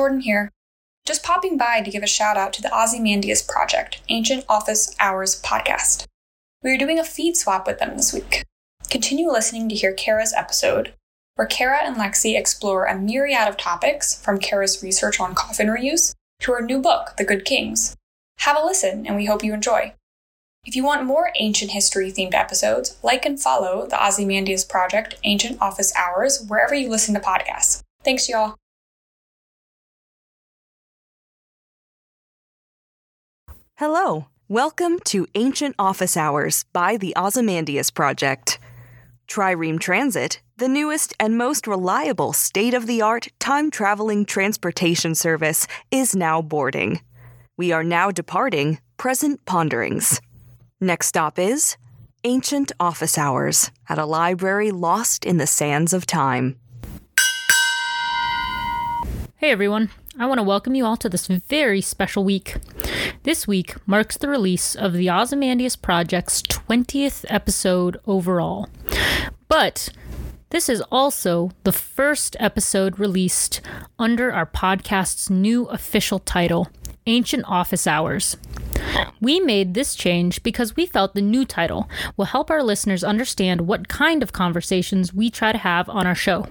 Jordan here. Just popping by to give a shout out to the Ozymandias Project, Ancient Office Hours podcast. We are doing a feed swap with them this week. Continue listening to hear Kara's episode, where Kara and Lexi explore a myriad of topics from Kara's research on coffin reuse to her new book, The Good Kings. Have a listen, and we hope you enjoy. If you want more ancient history themed episodes, like and follow the Ozymandias Project Ancient Office Hours wherever you listen to podcasts. Thanks, y'all. Hello. Welcome to Ancient Office Hours by the Ozymandias Project. Trireme Transit, the newest and most reliable state of the art time traveling transportation service, is now boarding. We are now departing Present Ponderings. Next stop is Ancient Office Hours at a library lost in the sands of time. Hey everyone, I want to welcome you all to this very special week. This week marks the release of the Ozymandias Project's 20th episode overall. But this is also the first episode released under our podcast's new official title, Ancient Office Hours. We made this change because we felt the new title will help our listeners understand what kind of conversations we try to have on our show.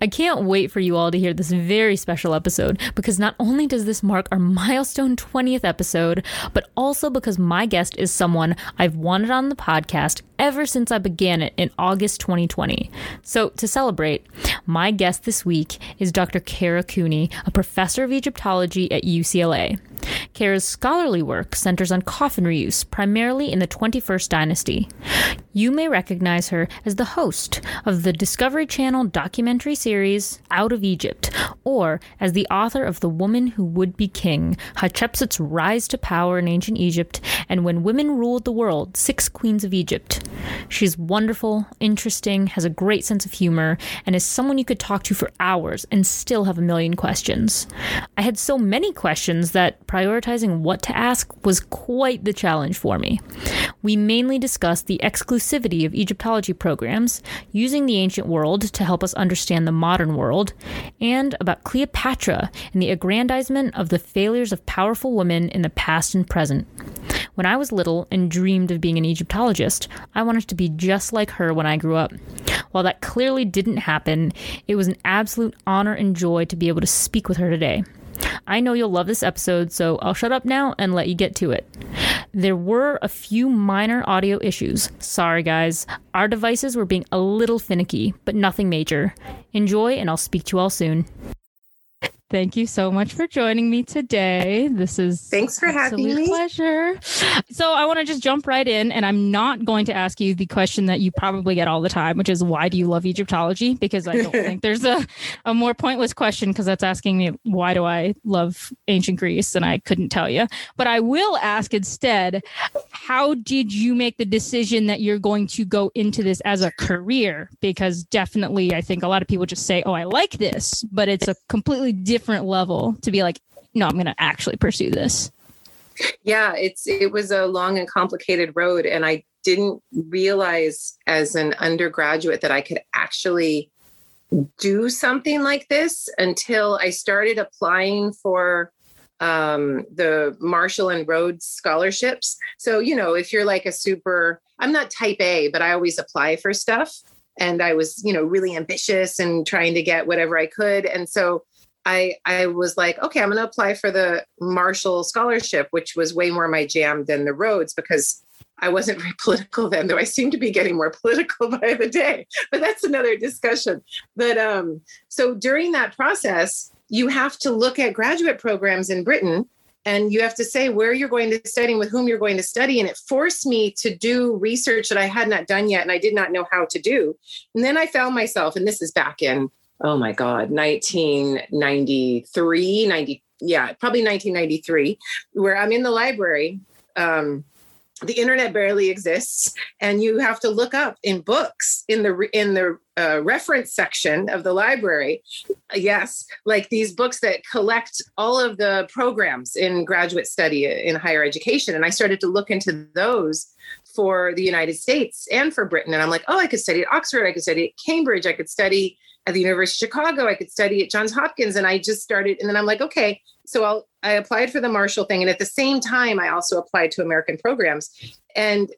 I can't wait for you all to hear this very special episode because not only does this mark our milestone 20th episode, but also because my guest is someone I've wanted on the podcast ever since I began it in August 2020. So, to celebrate, my guest this week is Dr. Kara Cooney, a professor of Egyptology at UCLA. Kara's scholarly work centers on coffin reuse, primarily in the 21st dynasty. You may recognize her as the host of the Discovery Channel documentary series Out of Egypt, or as the author of The Woman Who Would Be King Hatshepsut's Rise to Power in Ancient Egypt and When Women Ruled the World Six Queens of Egypt. She's wonderful, interesting, has a great sense of humor, and is someone you could talk to for hours and still have a million questions. I had so many questions that prioritizing what to ask was quite the challenge for me. We mainly discussed the exclusivity of Egyptology programs, using the ancient world to help us understand the modern world, and about Cleopatra and the aggrandizement of the failures of powerful women in the past and present. When I was little and dreamed of being an Egyptologist, I wanted to be just like her when I grew up. While that clearly didn't happen, it was an absolute honor and joy to be able to speak with her today. I know you'll love this episode, so I'll shut up now and let you get to it. There were a few minor audio issues. Sorry, guys. Our devices were being a little finicky, but nothing major. Enjoy, and I'll speak to you all soon. Thank you so much for joining me today. This is thanks for having me. Pleasure. So I want to just jump right in, and I'm not going to ask you the question that you probably get all the time, which is why do you love Egyptology? Because I don't think there's a, a more pointless question because that's asking me why do I love ancient Greece, and I couldn't tell you. But I will ask instead, how did you make the decision that you're going to go into this as a career? Because definitely, I think a lot of people just say, "Oh, I like this," but it's a completely different different level to be like, no, I'm going to actually pursue this. Yeah, it's it was a long and complicated road, and I didn't realize as an undergraduate that I could actually do something like this until I started applying for um, the Marshall and Rhodes scholarships. So, you know, if you're like a super, I'm not type A, but I always apply for stuff. And I was, you know, really ambitious and trying to get whatever I could. And so I I was like, okay, I'm going to apply for the Marshall scholarship, which was way more my jam than the Rhodes because I wasn't very political then, though I seem to be getting more political by the day. But that's another discussion. But um, so during that process, you have to look at graduate programs in Britain and you have to say where you're going to study and with whom you're going to study. And it forced me to do research that I had not done yet and I did not know how to do. And then I found myself, and this is back in oh my God, 1993, 90, yeah, probably 1993, where I'm in the library. Um, the internet barely exists and you have to look up in books in the in the uh, reference section of the library yes like these books that collect all of the programs in graduate study in higher education and i started to look into those for the united states and for britain and i'm like oh i could study at oxford i could study at cambridge i could study at the University of Chicago. I could study at Johns Hopkins. And I just started, and then I'm like, okay, so I'll, I applied for the Marshall thing. And at the same time, I also applied to American programs. And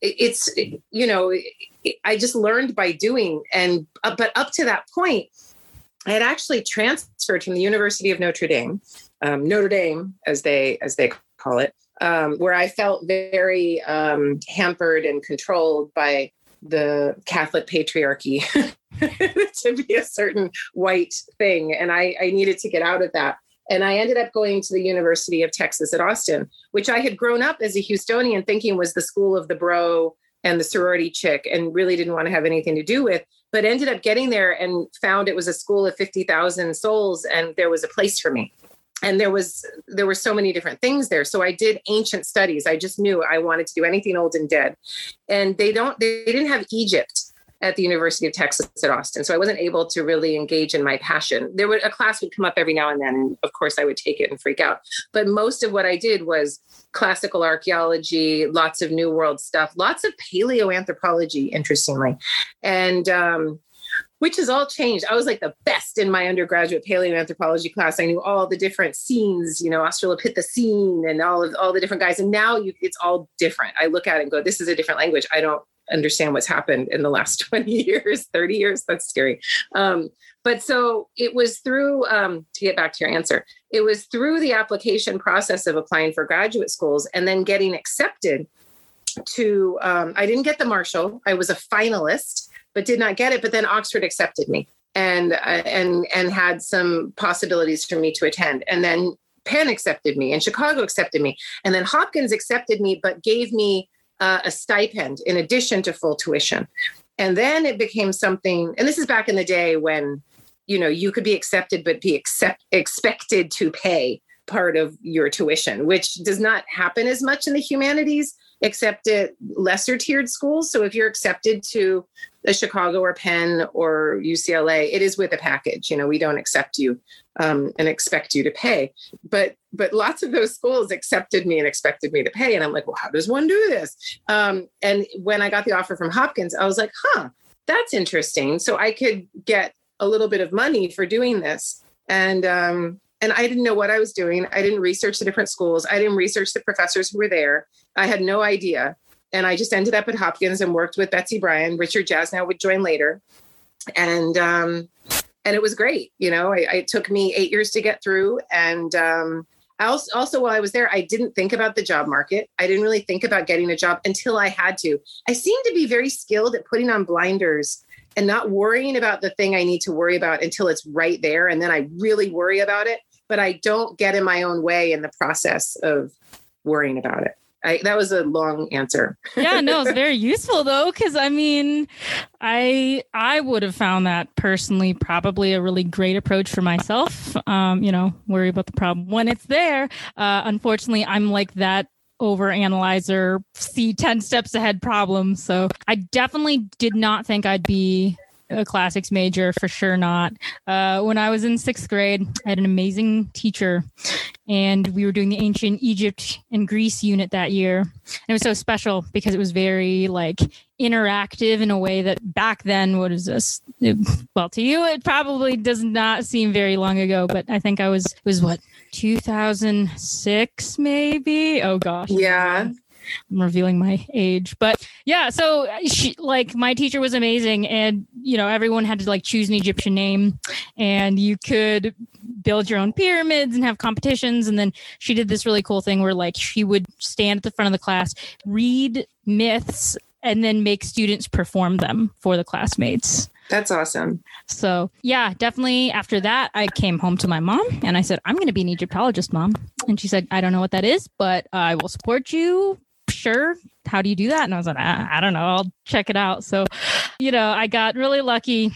it's, you know, I just learned by doing. And, uh, but up to that point, I had actually transferred from the University of Notre Dame, um, Notre Dame, as they, as they call it, um, where I felt very um, hampered and controlled by the Catholic patriarchy to be a certain white thing. And I, I needed to get out of that. And I ended up going to the University of Texas at Austin, which I had grown up as a Houstonian thinking was the school of the bro and the sorority chick and really didn't want to have anything to do with, but ended up getting there and found it was a school of 50,000 souls and there was a place for me and there was there were so many different things there. So i did ancient studies. I just knew i wanted to do anything old and dead. And they don't they didn't have egypt at the university of texas at austin. So i wasn't able to really engage in my passion. There would a class would come up every now and then and of course i would take it and freak out. But most of what i did was classical archaeology lots of new world stuff lots of paleoanthropology interestingly. And um, which has all changed. I was like the best in my undergraduate paleoanthropology class. I knew all the different scenes, you know, Australopithecine and all of all the different guys. And now you, it's all different. I look at it and go, this is a different language. I don't understand what's happened in the last 20 years, 30 years. That's scary. Um, but so it was through, um, to get back to your answer, it was through the application process of applying for graduate schools and then getting accepted to, um, I didn't get the Marshall. I was a finalist but did not get it. But then Oxford accepted me and uh, and and had some possibilities for me to attend. And then Penn accepted me, and Chicago accepted me, and then Hopkins accepted me, but gave me uh, a stipend in addition to full tuition. And then it became something. And this is back in the day when you know you could be accepted but be accept, expected to pay part of your tuition, which does not happen as much in the humanities, except at lesser tiered schools. So if you're accepted to a Chicago or Penn or UCLA, it is with a package. You know, we don't accept you um, and expect you to pay. But but lots of those schools accepted me and expected me to pay. And I'm like, well, how does one do this? Um, and when I got the offer from Hopkins, I was like, huh, that's interesting. So I could get a little bit of money for doing this. And um, and I didn't know what I was doing. I didn't research the different schools. I didn't research the professors who were there. I had no idea. And I just ended up at Hopkins and worked with Betsy Bryan. Richard Jasnow would join later. And um, and it was great. You know, I, it took me eight years to get through. And um, I also, also, while I was there, I didn't think about the job market. I didn't really think about getting a job until I had to. I seem to be very skilled at putting on blinders and not worrying about the thing I need to worry about until it's right there. And then I really worry about it, but I don't get in my own way in the process of worrying about it. I, that was a long answer. yeah, no, it's very useful though, because I mean, I I would have found that personally probably a really great approach for myself. Um, you know, worry about the problem when it's there. Uh, unfortunately, I'm like that over analyzer, see 10 steps ahead problem. So I definitely did not think I'd be a classics major for sure not. Uh, when I was in sixth grade, I had an amazing teacher, and we were doing the ancient Egypt and Greece unit that year. And it was so special because it was very like interactive in a way that back then, what is this? Well, to you, it probably does not seem very long ago, but I think I was was what 2006 maybe. Oh gosh, yeah. I'm revealing my age, but yeah. So she, like, my teacher was amazing, and you know, everyone had to like choose an Egyptian name, and you could build your own pyramids and have competitions. And then she did this really cool thing where like she would stand at the front of the class, read myths, and then make students perform them for the classmates. That's awesome. So, yeah, definitely after that, I came home to my mom and I said, I'm going to be an Egyptologist, mom. And she said, I don't know what that is, but I will support you sure how do you do that? And i was like I, I, don't know i'll check it out. So you know i got really lucky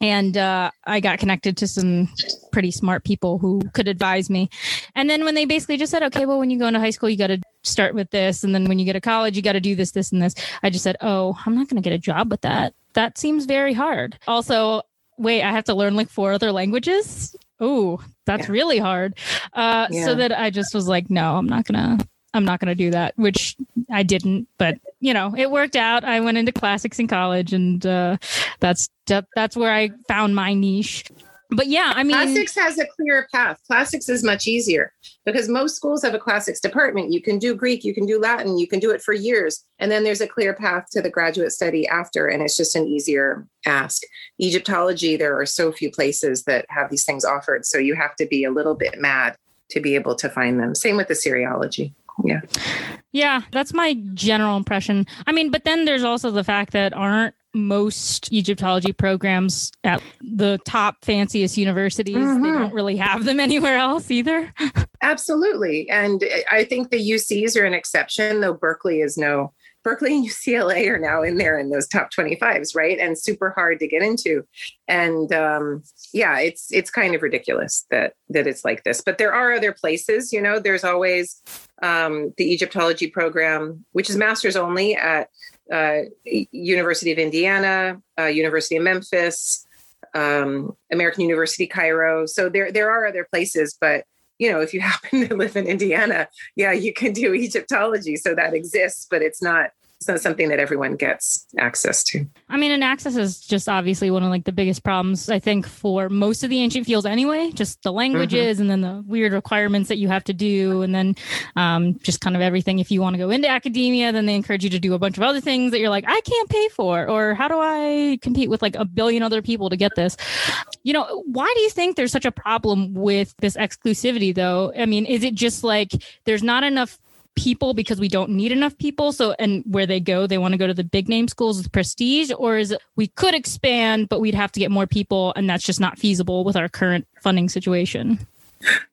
and uh, i got connected to some pretty smart people who could advise me. And then when they basically just said okay well when you go into high school you got to start with this. And then when you get to college you got to do this this and this. I just said oh i'm not going to get a job with that. That seems very hard. Also wait i have to learn like four other languages? Oh that's yeah. really hard. Uh, yeah. so that i just was like no i'm not gonna I'm not going to do that, which I didn't, but you know, it worked out. I went into classics in college and uh, that's that's where I found my niche but yeah, I mean, classics has a clear path. Classics is much easier because most schools have a classics department. You can do Greek, you can do Latin, you can do it for years. And then there's a clear path to the graduate study after, and it's just an easier ask. Egyptology, there are so few places that have these things offered. So you have to be a little bit mad to be able to find them. Same with the Assyriology. Yeah. Yeah, that's my general impression. I mean, but then there's also the fact that aren't most Egyptology programs at the top fanciest universities. Mm-hmm. They don't really have them anywhere else either. Absolutely. And I think the UCs are an exception, though Berkeley is no. Berkeley and UCLA are now in there in those top 25s, right? And super hard to get into. And um, yeah, it's it's kind of ridiculous that that it's like this. But there are other places, you know, there's always um, the Egyptology program, which is master's only at uh, University of Indiana, uh, University of Memphis, um, American University Cairo. So there there are other places, but you know, if you happen to live in Indiana, yeah, you can do Egyptology. So that exists, but it's not it's not something that everyone gets access to. I mean, and access is just obviously one of like the biggest problems I think for most of the ancient fields anyway. Just the languages mm-hmm. and then the weird requirements that you have to do, and then um, just kind of everything. If you want to go into academia, then they encourage you to do a bunch of other things that you're like, I can't pay for, or how do I compete with like a billion other people to get this? You know, why do you think there's such a problem with this exclusivity though? I mean, is it just like there's not enough people because we don't need enough people so and where they go they want to go to the big name schools with prestige or is it we could expand but we'd have to get more people and that's just not feasible with our current funding situation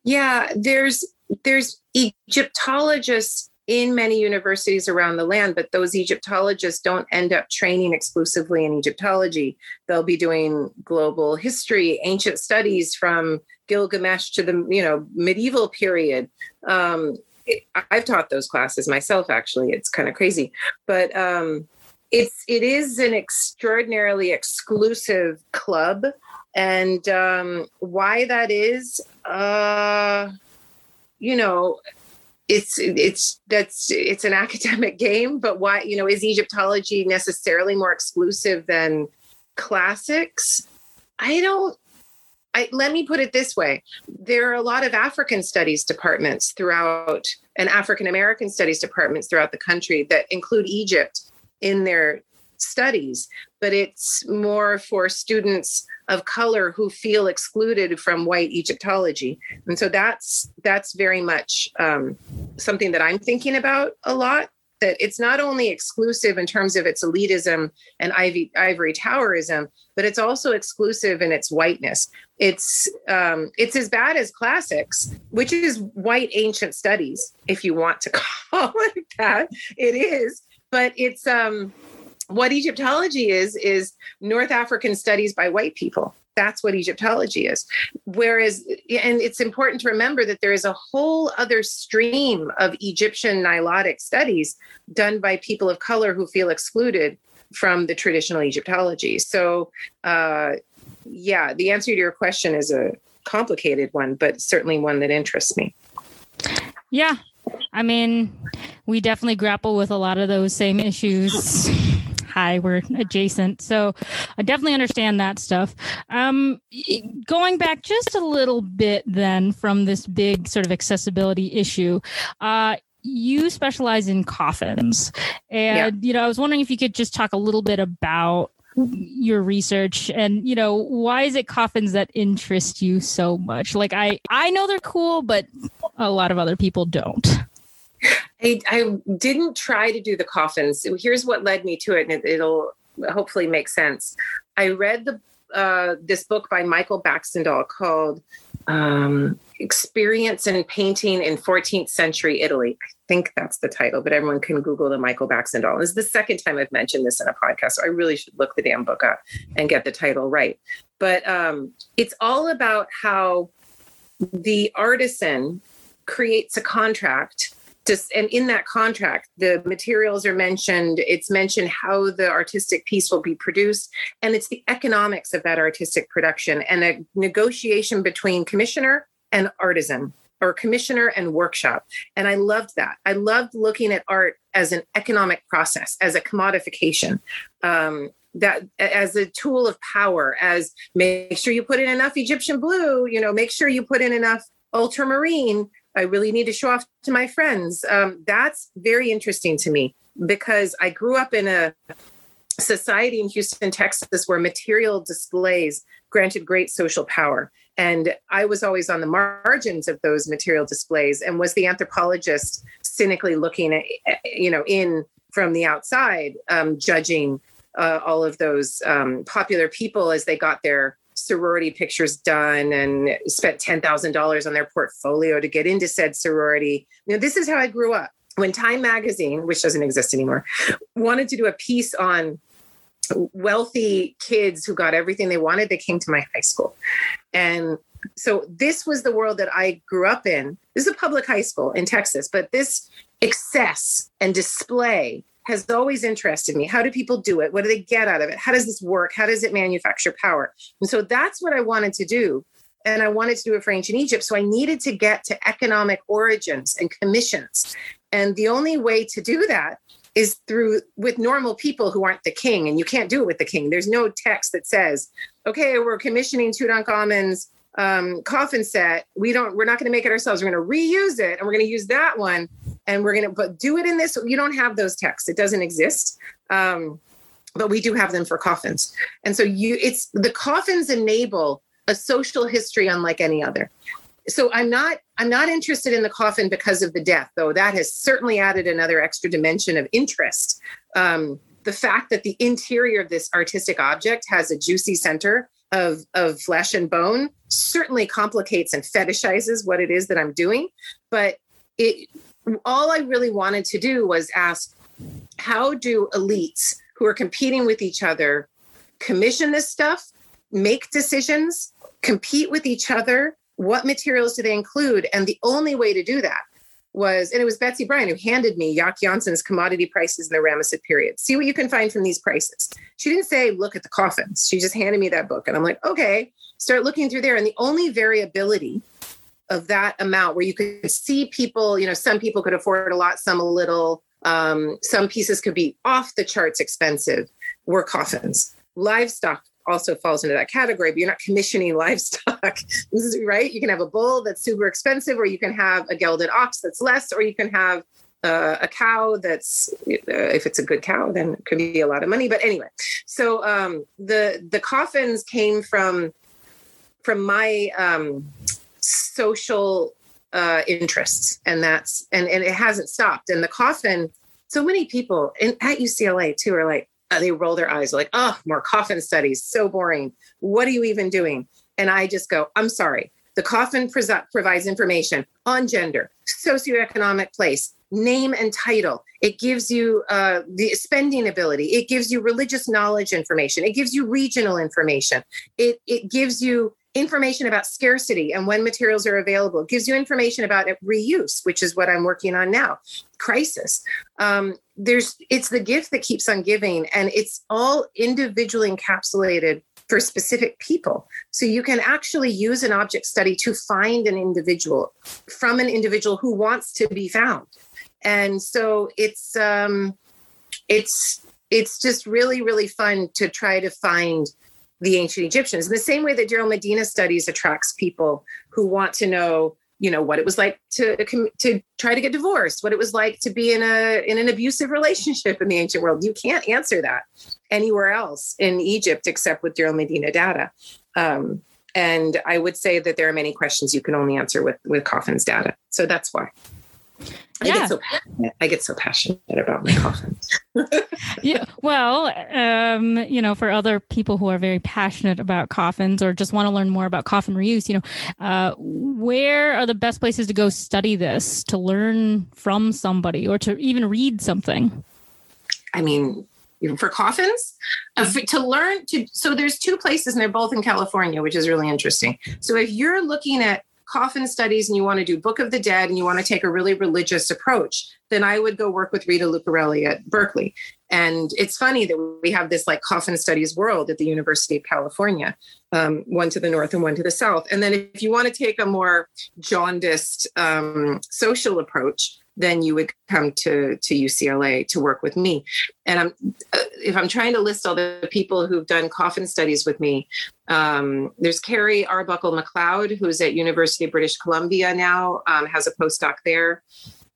yeah there's there's egyptologists in many universities around the land, but those Egyptologists don't end up training exclusively in Egyptology. They'll be doing global history, ancient studies from Gilgamesh to the you know medieval period. Um, I've taught those classes myself. Actually, it's kind of crazy, but um, it's it is an extraordinarily exclusive club, and um, why that is, uh, you know, it's it's that's it's an academic game. But why you know is Egyptology necessarily more exclusive than classics? I don't I, let me put it this way there are a lot of African studies departments throughout, and African American studies departments throughout the country that include Egypt in their studies, but it's more for students of color who feel excluded from white Egyptology. And so that's that's very much um, something that I'm thinking about a lot that it's not only exclusive in terms of its elitism and ivy, ivory towerism, but it's also exclusive in its whiteness. It's um, it's as bad as classics, which is white ancient studies, if you want to call it that. It is, but it's um, what Egyptology is is North African studies by white people that's what Egyptology is. Whereas, and it's important to remember that there is a whole other stream of Egyptian Nilotic studies done by people of color who feel excluded from the traditional Egyptology. So, uh, yeah, the answer to your question is a complicated one, but certainly one that interests me. Yeah. I mean, we definitely grapple with a lot of those same issues hi, we're adjacent. So I definitely understand that stuff. Um, going back just a little bit then from this big sort of accessibility issue, uh, you specialize in coffins. And, yeah. you know, I was wondering if you could just talk a little bit about your research and you know why is it coffins that interest you so much like i i know they're cool but a lot of other people don't I, I didn't try to do the coffins. Here's what led me to it, and it, will hopefully make sense. I read the uh, this book by Michael Baxandall called um, "Experience in Painting in 14th Century Italy." I think that's the title, but everyone can Google the Michael Baxandall. This is the second time I've mentioned this in a podcast, so I really should look the damn book up and get the title right. But um, it's all about how the artisan creates a contract just and in that contract the materials are mentioned it's mentioned how the artistic piece will be produced and it's the economics of that artistic production and a negotiation between commissioner and artisan or commissioner and workshop. And I loved that. I loved looking at art as an economic process, as a commodification. Um, that as a tool of power as make sure you put in enough egyptian blue you know make sure you put in enough ultramarine i really need to show off to my friends. Um, that's very interesting to me because i grew up in a society in houston texas where material displays granted great social power. And i was always on the margins of those material displays and was the anthropologist cynically looking at you know in from the outside um, judging uh, all of those um, popular people as they got their sorority pictures done and spent $10,000 on their portfolio to get into said sorority. You know, this is how I grew up. When Time Magazine, which doesn't exist anymore, wanted to do a piece on wealthy kids who got everything they wanted, they came to my high school. And so this was the world that I grew up in. This is a public high school in Texas, but this excess and display has always interested me. How do people do it? What do they get out of it? How does this work? How does it manufacture power? And so that's what I wanted to do. And I wanted to do it for ancient Egypt. So I needed to get to economic origins and commissions. And the only way to do that is through with normal people who aren't the king. And you can't do it with the king. There's no text that says, okay, we're commissioning Tutankhamun's um, coffin set. We don't, we're not going to make it ourselves. We're going to reuse it and we're going to use that one and we're going to but do it in this you don't have those texts. It doesn't exist um, but we do have them for coffins. And so you it's the coffins enable a social history unlike any other. So i'm not i'm not interested in the coffin because of the death though. That has certainly added another extra dimension of interest. Um, the fact that the interior of this artistic object has a juicy center of of flesh and bone certainly complicates and fetishizes what it is that i'm doing. But it all I really wanted to do was ask how do elites who are competing with each other commission this stuff, make decisions, compete with each other? What materials do they include? And the only way to do that was, and it was Betsy Bryan who handed me Jac Janssen's commodity prices in the Ramesses period. See what you can find from these prices. She didn't say, look at the coffins. She just handed me that book. And I'm like, okay, start looking through there. And the only variability of that amount where you could see people, you know, some people could afford a lot, some a little. Um, some pieces could be off the charts expensive, were coffins. Livestock also falls into that category, but you're not commissioning livestock. right. You can have a bull that's super expensive, or you can have a gelded ox that's less, or you can have uh, a cow that's uh, if it's a good cow then it could be a lot of money but anyway so um, the the coffins came from from my um, social uh, interests, and that's and and it hasn't stopped. And the coffin, so many people in, at UCLA too are like uh, they roll their eyes like, oh, more coffin studies, so boring. What are you even doing? And I just go, I'm sorry. The coffin pre- provides information on gender, socioeconomic place, name and title. It gives you uh, the spending ability. It gives you religious knowledge information. It gives you regional information. It, it gives you information about scarcity and when materials are available. It gives you information about reuse, which is what I'm working on now. Crisis. Um, there's it's the gift that keeps on giving, and it's all individually encapsulated for specific people. So you can actually use an object study to find an individual from an individual who wants to be found. And so it's um, it's it's just really really fun to try to find the ancient Egyptians. In the same way that Deir el-Medina studies attracts people who want to know, you know, what it was like to to try to get divorced, what it was like to be in a in an abusive relationship in the ancient world. You can't answer that anywhere else in Egypt except with Deir el-Medina data. Um, and I would say that there are many questions you can only answer with with Coffin's data. So that's why. I get so passionate. I get so passionate about my coffins. yeah. Well, um, you know, for other people who are very passionate about coffins or just want to learn more about coffin reuse, you know, uh, where are the best places to go study this, to learn from somebody, or to even read something? I mean, for coffins uh, to learn to so there's two places and they're both in california which is really interesting so if you're looking at coffin studies and you want to do Book of the Dead and you want to take a really religious approach, then I would go work with Rita Lucarelli at Berkeley. And it's funny that we have this like coffin studies world at the University of California, um, one to the north and one to the south. And then if you want to take a more jaundiced um, social approach, then you would come to to UCLA to work with me. And I'm uh, if I'm trying to list all the people who've done coffin studies with me, um, there's Carrie Arbuckle MacLeod, who's at University of British Columbia now, um, has a postdoc there,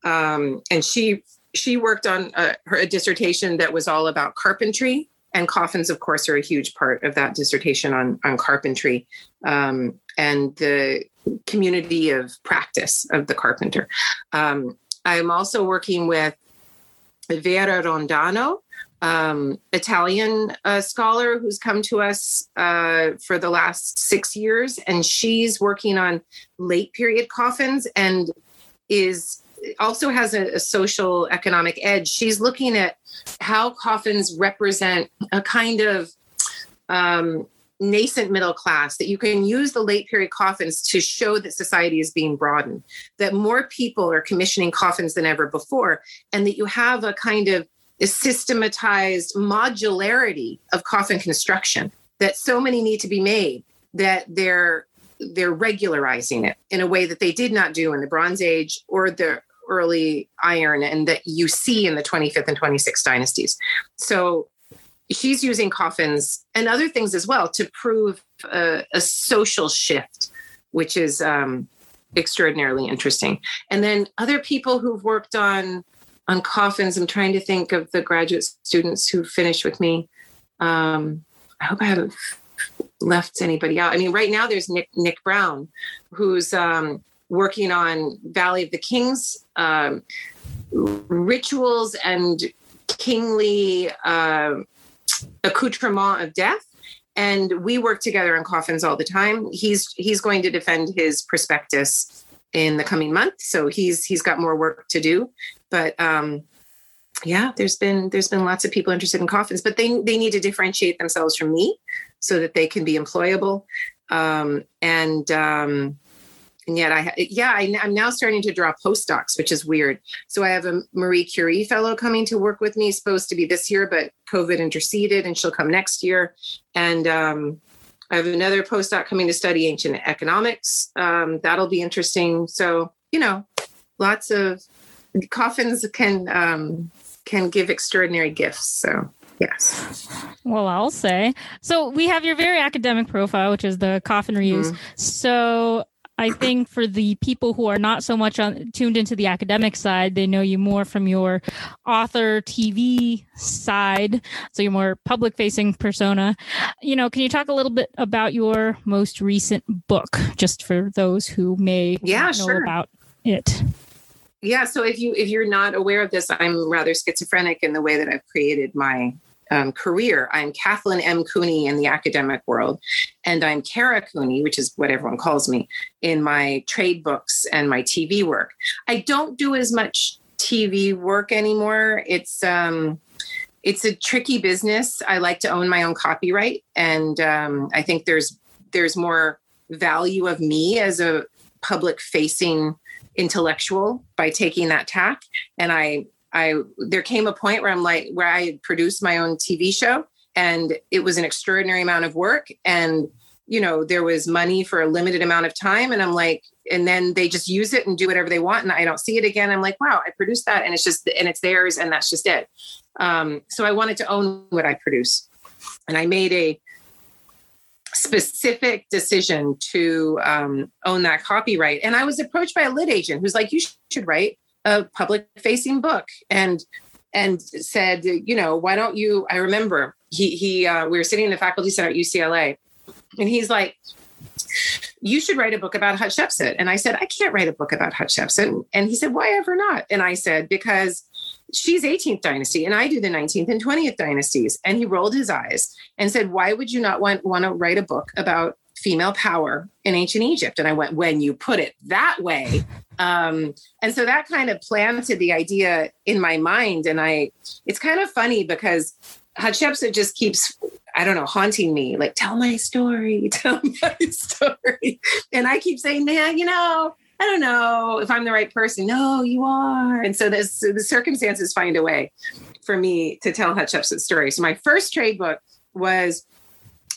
um, and she she worked on a, her a dissertation that was all about carpentry. And coffins of course are a huge part of that dissertation on on carpentry um, and the community of practice of the carpenter. Um, i'm also working with vera rondano um, italian uh, scholar who's come to us uh, for the last six years and she's working on late period coffins and is also has a, a, social economic edge. She's looking at how coffins represent a kind of um, nascent middle class, that you can use the late period coffins to show that society is being broadened, that more people are commissioning coffins than ever before, and that you have a kind of a systematized modularity of coffin construction, that so many need to be made that they're they're regularizing it in a way that they did not do in the Bronze Age or the early iron and that you see in the 25th and 26th dynasties. So she's using coffins and other things as well to prove a, a social shift, which is um, extraordinarily interesting. And then other people who've worked on on coffins. I'm trying to think of the graduate students who finished with me. Um, I hope I haven't left anybody out. I mean, right now there's Nick Nick Brown, who's um, working on Valley of the Kings um, rituals and kingly uh, accoutrement of death. And we work together on coffins all the time. He's he's going to defend his prospectus in the coming month, so he's he's got more work to do. But um, yeah, there's been there's been lots of people interested in coffins, but they they need to differentiate themselves from me so that they can be employable. Um, and um, and yet I yeah I, am now starting to draw postdocs, which is weird. So I have a Marie Curie fellow coming to work with me, supposed to be this year, but COVID interceded, and she'll come next year. And um, I have another postdoc coming to study ancient economics. Um, that'll be interesting. So you know, lots of coffins can um, can give extraordinary gifts. So yes. Well, I'll say. So we have your very academic profile, which is the coffin reuse. Mm-hmm. So I think for the people who are not so much on, tuned into the academic side, they know you more from your author TV side. So you're more public facing persona. You know, can you talk a little bit about your most recent book, just for those who may yeah, know sure. about it? Yeah. So if you if you're not aware of this, I'm rather schizophrenic in the way that I've created my um, career. I'm Kathleen M. Cooney in the academic world, and I'm Kara Cooney, which is what everyone calls me, in my trade books and my TV work. I don't do as much TV work anymore. It's um, it's a tricky business. I like to own my own copyright, and um, I think there's there's more value of me as a public facing intellectual by taking that tack and i I there came a point where I'm like where I produced my own TV show and it was an extraordinary amount of work and you know there was money for a limited amount of time and I'm like and then they just use it and do whatever they want and I don't see it again. I'm like wow I produced that and it's just and it's theirs and that's just it. Um, so I wanted to own what I produce and I made a specific decision to um, own that copyright. And I was approached by a lit agent who's like you should write a public facing book and and said, you know, why don't you? I remember he he uh, we were sitting in the faculty center at UCLA, and he's like, you should write a book about Hatshepsut. And I said, I can't write a book about Hatshepsut. And he said, why ever not? And I said, because she's 18th dynasty and I do the 19th and 20th dynasties. And he rolled his eyes and said, why would you not want, want to write a book about female power in ancient Egypt? And I went, when you put it that way, um, and so that kind of planted the idea in my mind. And I, it's kind of funny because Hatshepsut just keeps, I don't know, haunting me. Like, tell my story, tell my story. And I keep saying, man, you know, I don't know if I'm the right person. No, you are. And so this, the circumstances find a way for me to tell Hatshepsut's story. So my first trade book was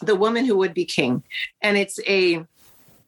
The Woman Who Would Be King. And it's a,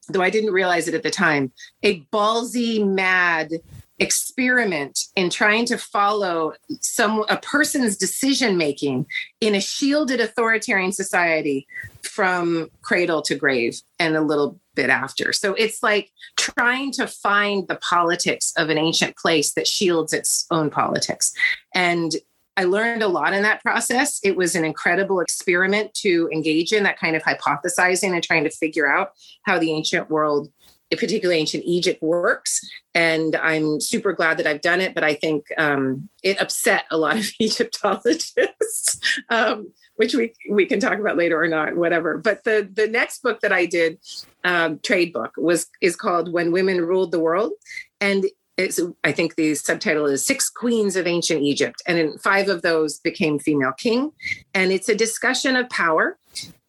though I didn't realize it at the time, a ballsy, mad experiment in trying to follow some a person's decision making in a shielded authoritarian society from cradle to grave and a little bit after so it's like trying to find the politics of an ancient place that shields its own politics and I learned a lot in that process. It was an incredible experiment to engage in that kind of hypothesizing and trying to figure out how the ancient world particularly ancient Egypt works. And I'm super glad that I've done it, but I think um, it upset a lot of Egyptologists, um, which we we can talk about later or not, whatever. But the the next book that I did, um, trade book, was is called When Women Ruled the World, and it's, I think the subtitle is Six Queens of Ancient Egypt. And in five of those became female king. And it's a discussion of power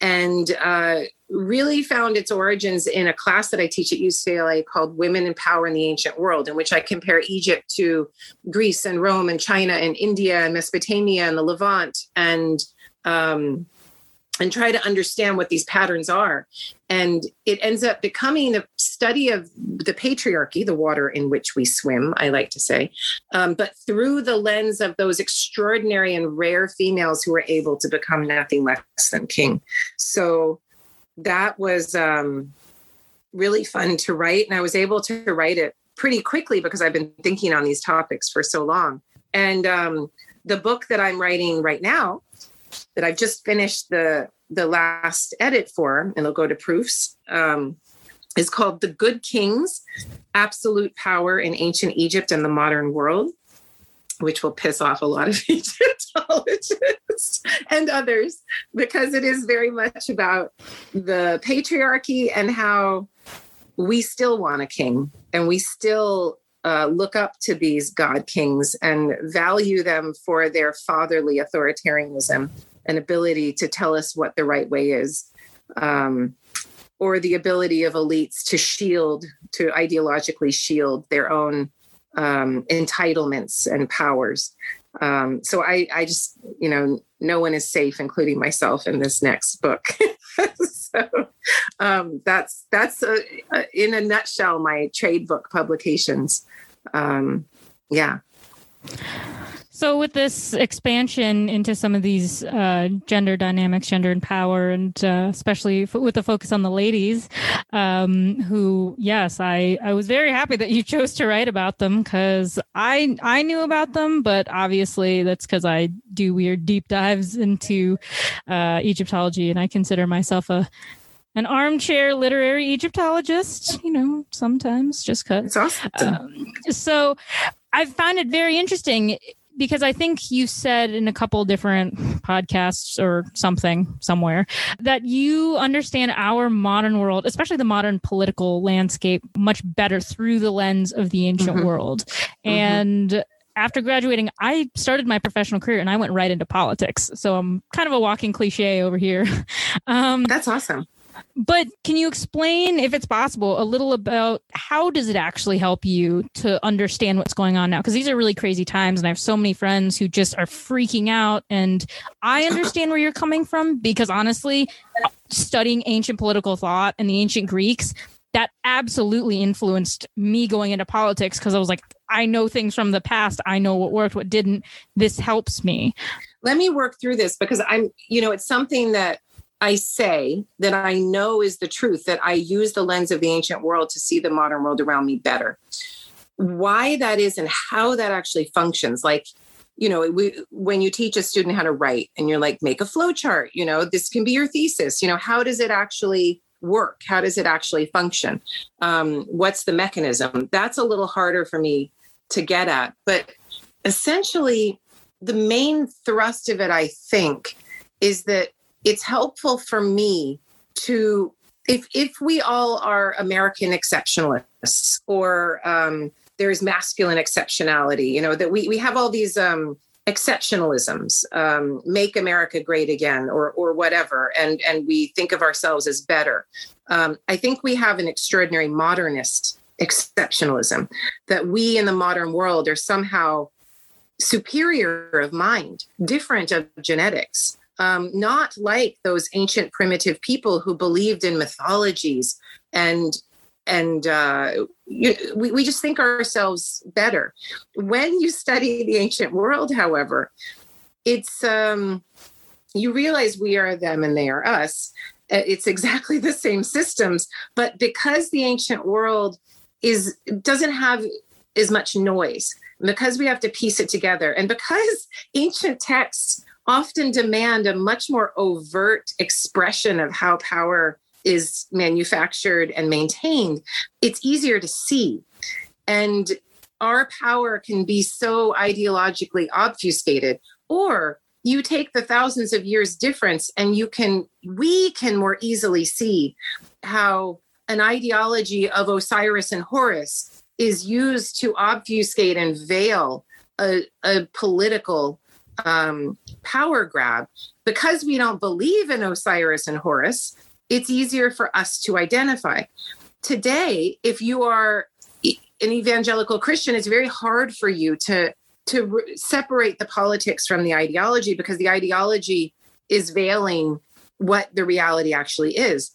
and uh, really found its origins in a class that I teach at UCLA called Women in Power in the Ancient World, in which I compare Egypt to Greece and Rome and China and India and Mesopotamia and the Levant and um, and try to understand what these patterns are. And it ends up becoming a study of the patriarchy, the water in which we swim, I like to say, um, but through the lens of those extraordinary and rare females who were able to become nothing less than king. So that was um, really fun to write. And I was able to write it pretty quickly because I've been thinking on these topics for so long. And um, the book that I'm writing right now that I've just finished the the last edit for, and it'll go to proofs. Um, is called The Good Kings Absolute Power in Ancient Egypt and the Modern World, which will piss off a lot of Egyptologists and others because it is very much about the patriarchy and how we still want a king and we still uh, look up to these god kings and value them for their fatherly authoritarianism and ability to tell us what the right way is, um, or the ability of elites to shield, to ideologically shield their own um, entitlements and powers. Um, so I, I just, you know, no one is safe, including myself, in this next book. so um, that's that's a, a, in a nutshell my trade book publications. Um, yeah. So, with this expansion into some of these uh, gender dynamics, gender and power, and uh, especially f- with the focus on the ladies, um, who, yes, I, I was very happy that you chose to write about them because I I knew about them, but obviously that's because I do weird deep dives into uh, Egyptology, and I consider myself a an armchair literary Egyptologist, you know, sometimes just because. Awesome. Um, so I found it very interesting because I think you said in a couple different podcasts or something somewhere that you understand our modern world, especially the modern political landscape, much better through the lens of the ancient mm-hmm. world. Mm-hmm. And after graduating, I started my professional career and I went right into politics. So I'm kind of a walking cliche over here. Um, That's awesome. But can you explain, if it's possible, a little about how does it actually help you to understand what's going on now? Because these are really crazy times, and I have so many friends who just are freaking out. And I understand where you're coming from because honestly, studying ancient political thought and the ancient Greeks, that absolutely influenced me going into politics because I was like, I know things from the past. I know what worked, what didn't. This helps me. Let me work through this because I'm, you know, it's something that I say that I know is the truth, that I use the lens of the ancient world to see the modern world around me better. Why that is and how that actually functions, like, you know, we, when you teach a student how to write and you're like, make a flow chart, you know, this can be your thesis, you know, how does it actually work? How does it actually function? Um, what's the mechanism? That's a little harder for me to get at. But essentially, the main thrust of it, I think, is that it's helpful for me to if if we all are American exceptionalists or um, there's masculine exceptionality, you know, that we we have all these um, exceptionalisms, um, make America great again, or or whatever, and and we think of ourselves as better. Um, I think we have an extraordinary modernist exceptionalism, that we in the modern world are somehow superior of mind, different of genetics, um, not like those ancient primitive people who believed in mythologies and and uh, you, we, we just think ourselves better. When you study the ancient world, however, it's um, you realize we are them and they are us. Uh, it's exactly the same systems, but because the ancient world is doesn't have as much noise, because we have to piece it together, and because ancient texts often demand a much more overt expression of how power is manufactured and maintained, it's easier to see. And our power can be so ideologically obfuscated, or you take the thousands of years difference and you can, we can more easily see how an ideology of Osiris and Horus is used to obfuscate and veil a, a political um, power grab. Because we don't believe in Osiris and Horus, it's easier for us to identify. Today, if you are an evangelical Christian, it's very hard for you to to re- separate the politics from the ideology because the ideology is veiling what the reality actually is.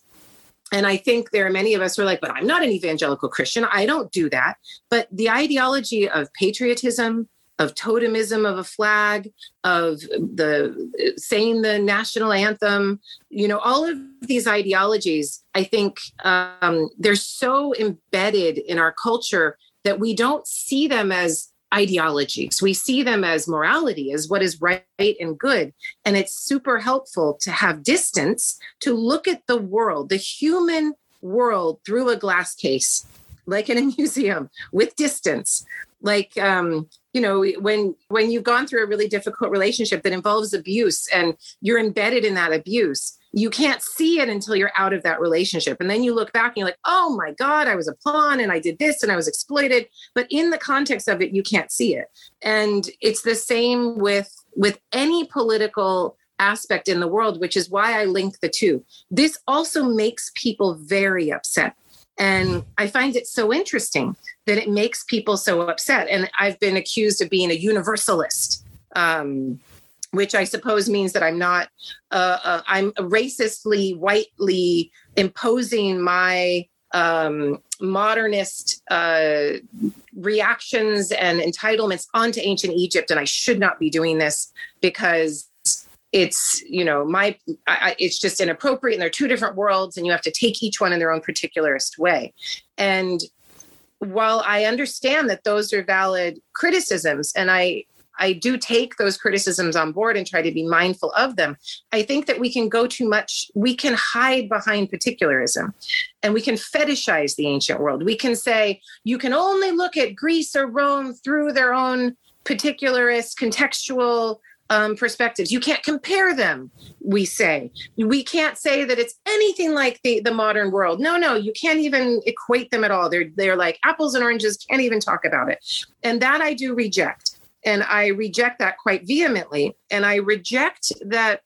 And I think there are many of us who are like, but I'm not an evangelical Christian. I don't do that. But the ideology of patriotism, of totemism of a flag, of the saying the national anthem, you know, all of these ideologies, I think um, they're so embedded in our culture that we don't see them as ideologies. We see them as morality, as what is right and good. And it's super helpful to have distance to look at the world, the human world through a glass case, like in a museum with distance. Like um, you know when when you've gone through a really difficult relationship that involves abuse and you're embedded in that abuse you can't see it until you're out of that relationship. And then you look back and you're like oh my god i was a pawn and i did this and i was exploited. But in the context of it you can't see it. And it's the same with with any political aspect in the world which is why i link the two. This also makes people very upset and I find it so interesting that it makes people so upset. And I've been accused of being a universalist, um, which I suppose means that I'm not, uh, uh, I'm racistly, whitely imposing my um, modernist uh, reactions and entitlements onto ancient Egypt. And I should not be doing this because it's you know my I, it's just inappropriate and they're two different worlds and you have to take each one in their own particularist way. And while i understand that those are valid criticisms and i i do take those criticisms on board and try to be mindful of them i think that we can go too much we can hide behind particularism and we can fetishize the ancient world. We can say you can only look at greece or rome through their own particularist contextual um, perspectives. You can't compare them, we say. We can't say that it's anything like the, the modern world. No, no, you can't even equate them at all. They're, they're like apples and oranges, can't even talk about it. And that I do reject. And I reject that quite vehemently. And I reject that.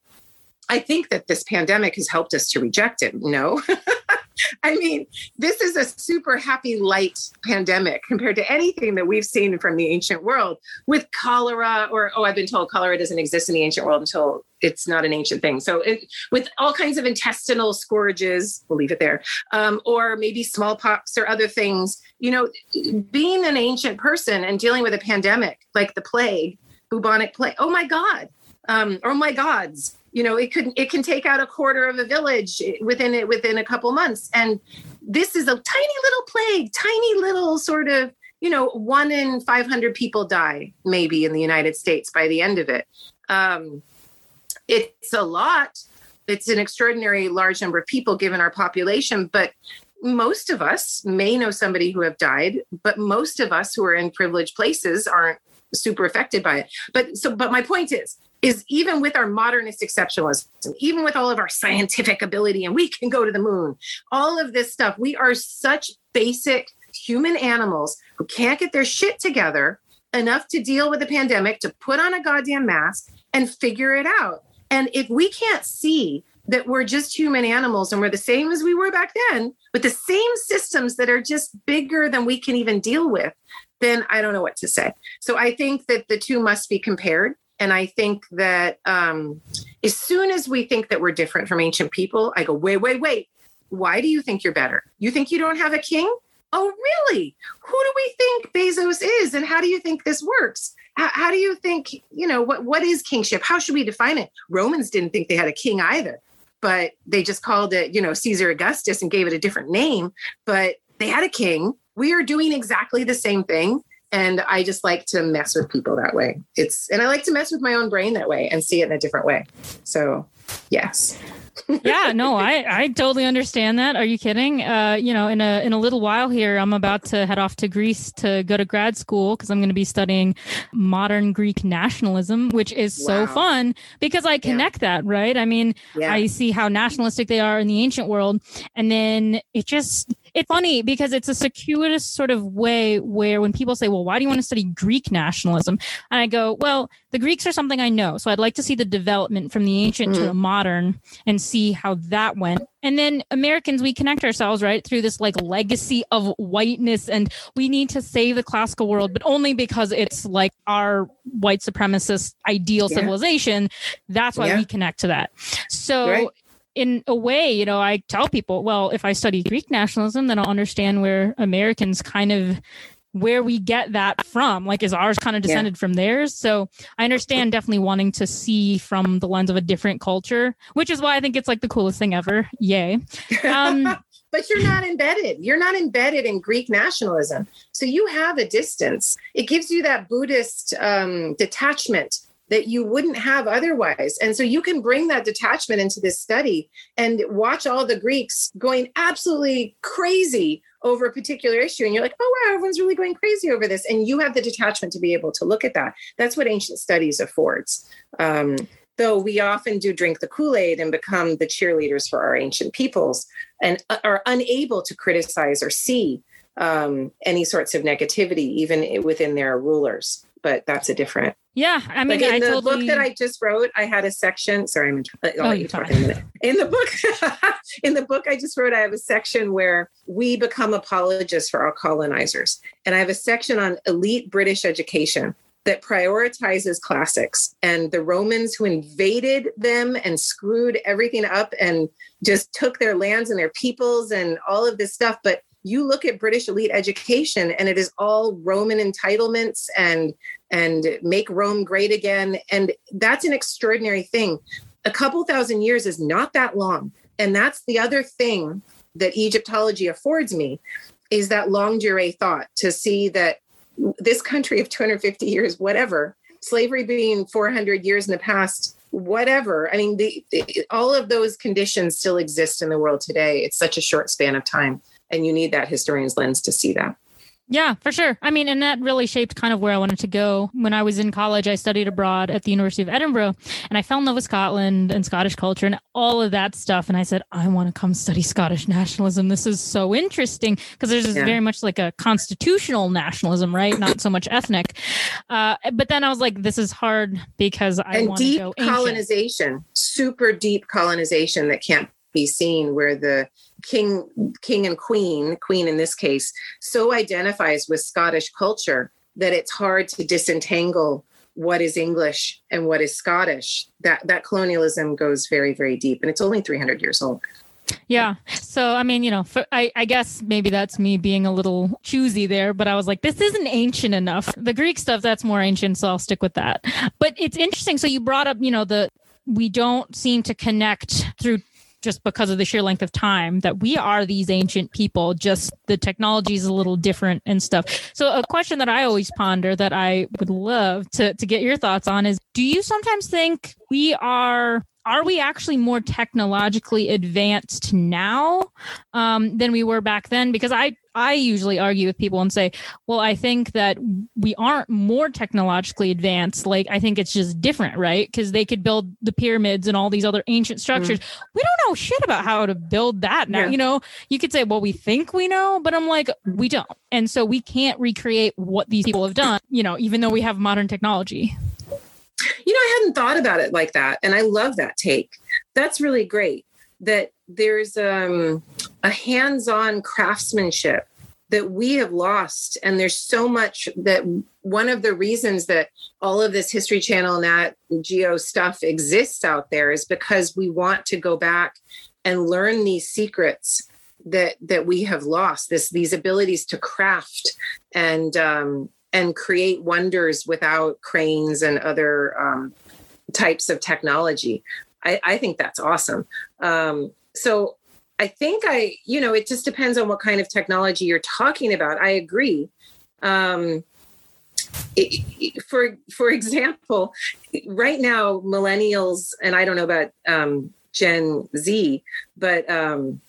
I think that this pandemic has helped us to reject it. No. I mean, this is a super happy, light pandemic compared to anything that we've seen from the ancient world with cholera, or, oh, I've been told cholera doesn't exist in the ancient world until it's not an ancient thing. So, it, with all kinds of intestinal scourges, we'll leave it there, um, or maybe smallpox or other things, you know, being an ancient person and dealing with a pandemic like the plague, bubonic plague, oh my God, um, oh my gods, you know it could it can take out a quarter of a village within it within a couple months. And this is a tiny little plague tiny little sort of you know one in 500 people die maybe in the united states by the end of it. Um, it's a lot. It's an extraordinary large number of people given our population but most of us may know somebody who have died but most of us who are in privileged places aren't super affected by it but so but my point is is even with our modernist exceptionalism, even with all of our scientific ability, and we can go to the moon, all of this stuff, we are such basic human animals who can't get their shit together enough to deal with the pandemic, to put on a goddamn mask and figure it out. And if we can't see that we're just human animals and we're the same as we were back then with the same systems that are just bigger than we can even deal with, then I don't know what to say. So I think that the two must be compared. And I think that um, as soon as we think that we're different from ancient people, I go, wait, wait, wait. Why do you think you're better? You think you don't have a king? Oh, really? Who do we think Bezos is? And how do you think this works? How, how, do you think, you know, what, what is kingship? How should we define it? Romans didn't think they had a king either, but they just called it, you know, Caesar Augustus and gave it a different name. But they had a king. We are doing exactly the same thing and i just like to mess with people that way it's and i like to mess with my own brain that way and see it in a different way so yes yeah, no, I I totally understand that. Are you kidding? Uh, you know, in a in a little while here, I'm about to head off to Greece to go to grad school because I'm going to be studying modern Greek nationalism, which is wow. so fun because I connect yeah. that, right? I mean, yeah. I see how nationalistic they are in the ancient world, and then it just it's funny because it's a circuitous sort of way where when people say, well, why do you want to study Greek nationalism? And I go, well, the Greeks are something I know. So I'd like to see the development from the ancient mm. to the modern and see how that went. And then Americans, we connect ourselves, right, through this like legacy of whiteness. And we need to save the classical world, but only because it's like our white supremacist ideal yeah. civilization. That's why yeah. we connect to that. So, right in a way, you know, I tell people, well, if I study Greek nationalism, then I'll understand where Americans kind of where we get that from. Like, is ours kind of descended yeah. from theirs? So I understand definitely wanting to see from the lens of a different culture, which is why I think it's like the coolest thing ever. Yay. Um, but you're not embedded. You're not embedded in Greek nationalism. So you have a distance. It gives you that Buddhist um, detachment that you wouldn't have otherwise. And so you can bring that detachment into this study and watch all the Greeks going absolutely crazy over a particular issue. And you're like, oh, wow, everyone's really going crazy over this. And you have the detachment to be able to look at that. That's what ancient studies affords. Um, though we often do drink the Kool Aid and become the cheerleaders for our ancient peoples and are unable to criticize or see um, any sorts of negativity, even within their rulers but that's a different. Yeah, I mean, like in I the totally... book that I just wrote, I had a section. Sorry, I'm. Oh, I'll oh, let you talk in a minute. In the book, in the book I just wrote, I have a section where we become apologists for our colonizers, and I have a section on elite British education that prioritizes classics and the Romans who invaded them and screwed everything up and just took their lands and their peoples and all of this stuff, but you look at British elite education and it is all Roman entitlements and and make Rome great again. And that's an extraordinary thing. A couple thousand years is not that long. And that's the other thing that Egyptology affords me is that longue durée thought to see that this country of 250 years, whatever, slavery being 400 years in the past, whatever. I mean, the, all of those conditions still exist in the world today. It's such a short span of time and you need that historian's lens to see that yeah, for sure. I mean, and that really shaped kind of where I wanted to go. When I was in college, I studied abroad at the University of Edinburgh and I fell in love with Scotland and Scottish culture and all of that stuff. And I said, I want to come study Scottish nationalism. This is so interesting because there's yeah. very much like a constitutional nationalism, right? Not so much ethnic. Uh, but then I was like, this is hard because I and want deep to go colonization, super deep colonization that can't be seen where the king king and queen queen in this case so identifies with scottish culture that it's hard to disentangle what is english and what is scottish that that colonialism goes very very deep and it's only 300 years old yeah. So, I mean, you know, for, I, I guess maybe that's me being a little choosy there, but I was like, this isn't ancient enough. The Greek stuff, that's more ancient. So I'll stick with that. But it's interesting. So you brought up, you know, the, we don't seem to connect through just because of the sheer length of time that we are these ancient people just the technology is a little different and stuff so a question that i always ponder that i would love to, to get your thoughts on is do you sometimes think we are are we actually more technologically advanced now um, than we were back then? Because I I usually argue with people and say, well, I think that we aren't more technologically advanced. Like I think it's just different, right? Because they could build the pyramids and all these other ancient structures. Mm. We don't know shit about how to build that now. Yeah. You know, you could say, well, we think we know, but I'm like, we don't. And so we can't recreate what these people have done, you know, even though we have modern technology. You know, I hadn't thought about it like that. And I love that take. that's really great that there's um, a hands-on craftsmanship that we have lost. And there's so much that one of the reasons that all of this history channel nat geo stuff exists out there is because we want to go back and learn these secrets that that we have lost this these abilities to craft and um, and create wonders without cranes and other um, types of technology. I, I think that's awesome. Um, so I think I, you know, it just depends on what kind of technology you're talking about. I agree. Um, for for example, right now, millennials, and I don't know about um, Gen Z, but um,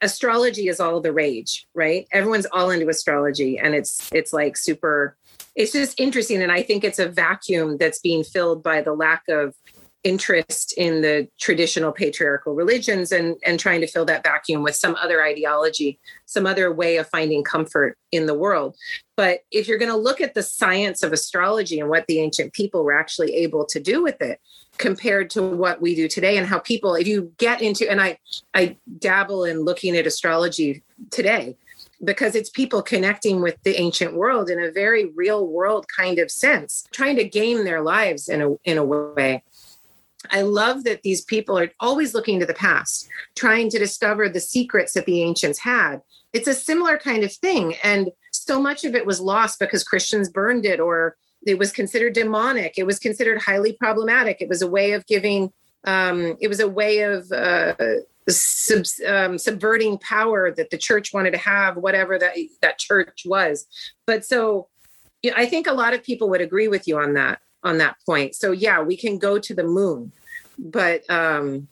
astrology is all the rage, right? Everyone's all into astrology, and it's it's like super. It's just interesting, and I think it's a vacuum that's being filled by the lack of interest in the traditional patriarchal religions and and trying to fill that vacuum with some other ideology some other way of finding comfort in the world. But if you're going to look at the science of astrology and what the ancient people were actually able to do with it compared to what we do today and how people if you get into and i i dabble in looking at astrology today because it's people connecting with the ancient world in a very real world kind of sense trying to game their lives in a in a way I love that these people are always looking to the past, trying to discover the secrets that the ancients had. It's a similar kind of thing. And so much of it was lost because Christians burned it or it was considered demonic. It was considered highly problematic. It was a way of giving, um, it was a way of uh, sub, um, subverting power that the church wanted to have, whatever that, that church was. But so yeah, I think a lot of people would agree with you on that on that point. So yeah, we can go to the moon, but um,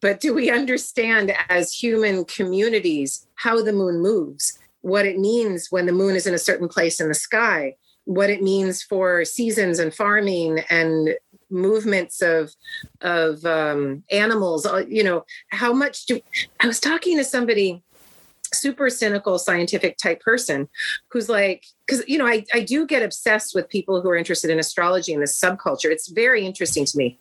but do we understand as human communities how the moon moves, what it means when the moon is in a certain place in the sky, what it means for seasons and farming and movements of of um, animals? Uh, you know, how much do I was talking to somebody super cynical scientific type person who's like because you know I, I do get obsessed with people who are interested in astrology and this subculture. It's very interesting to me.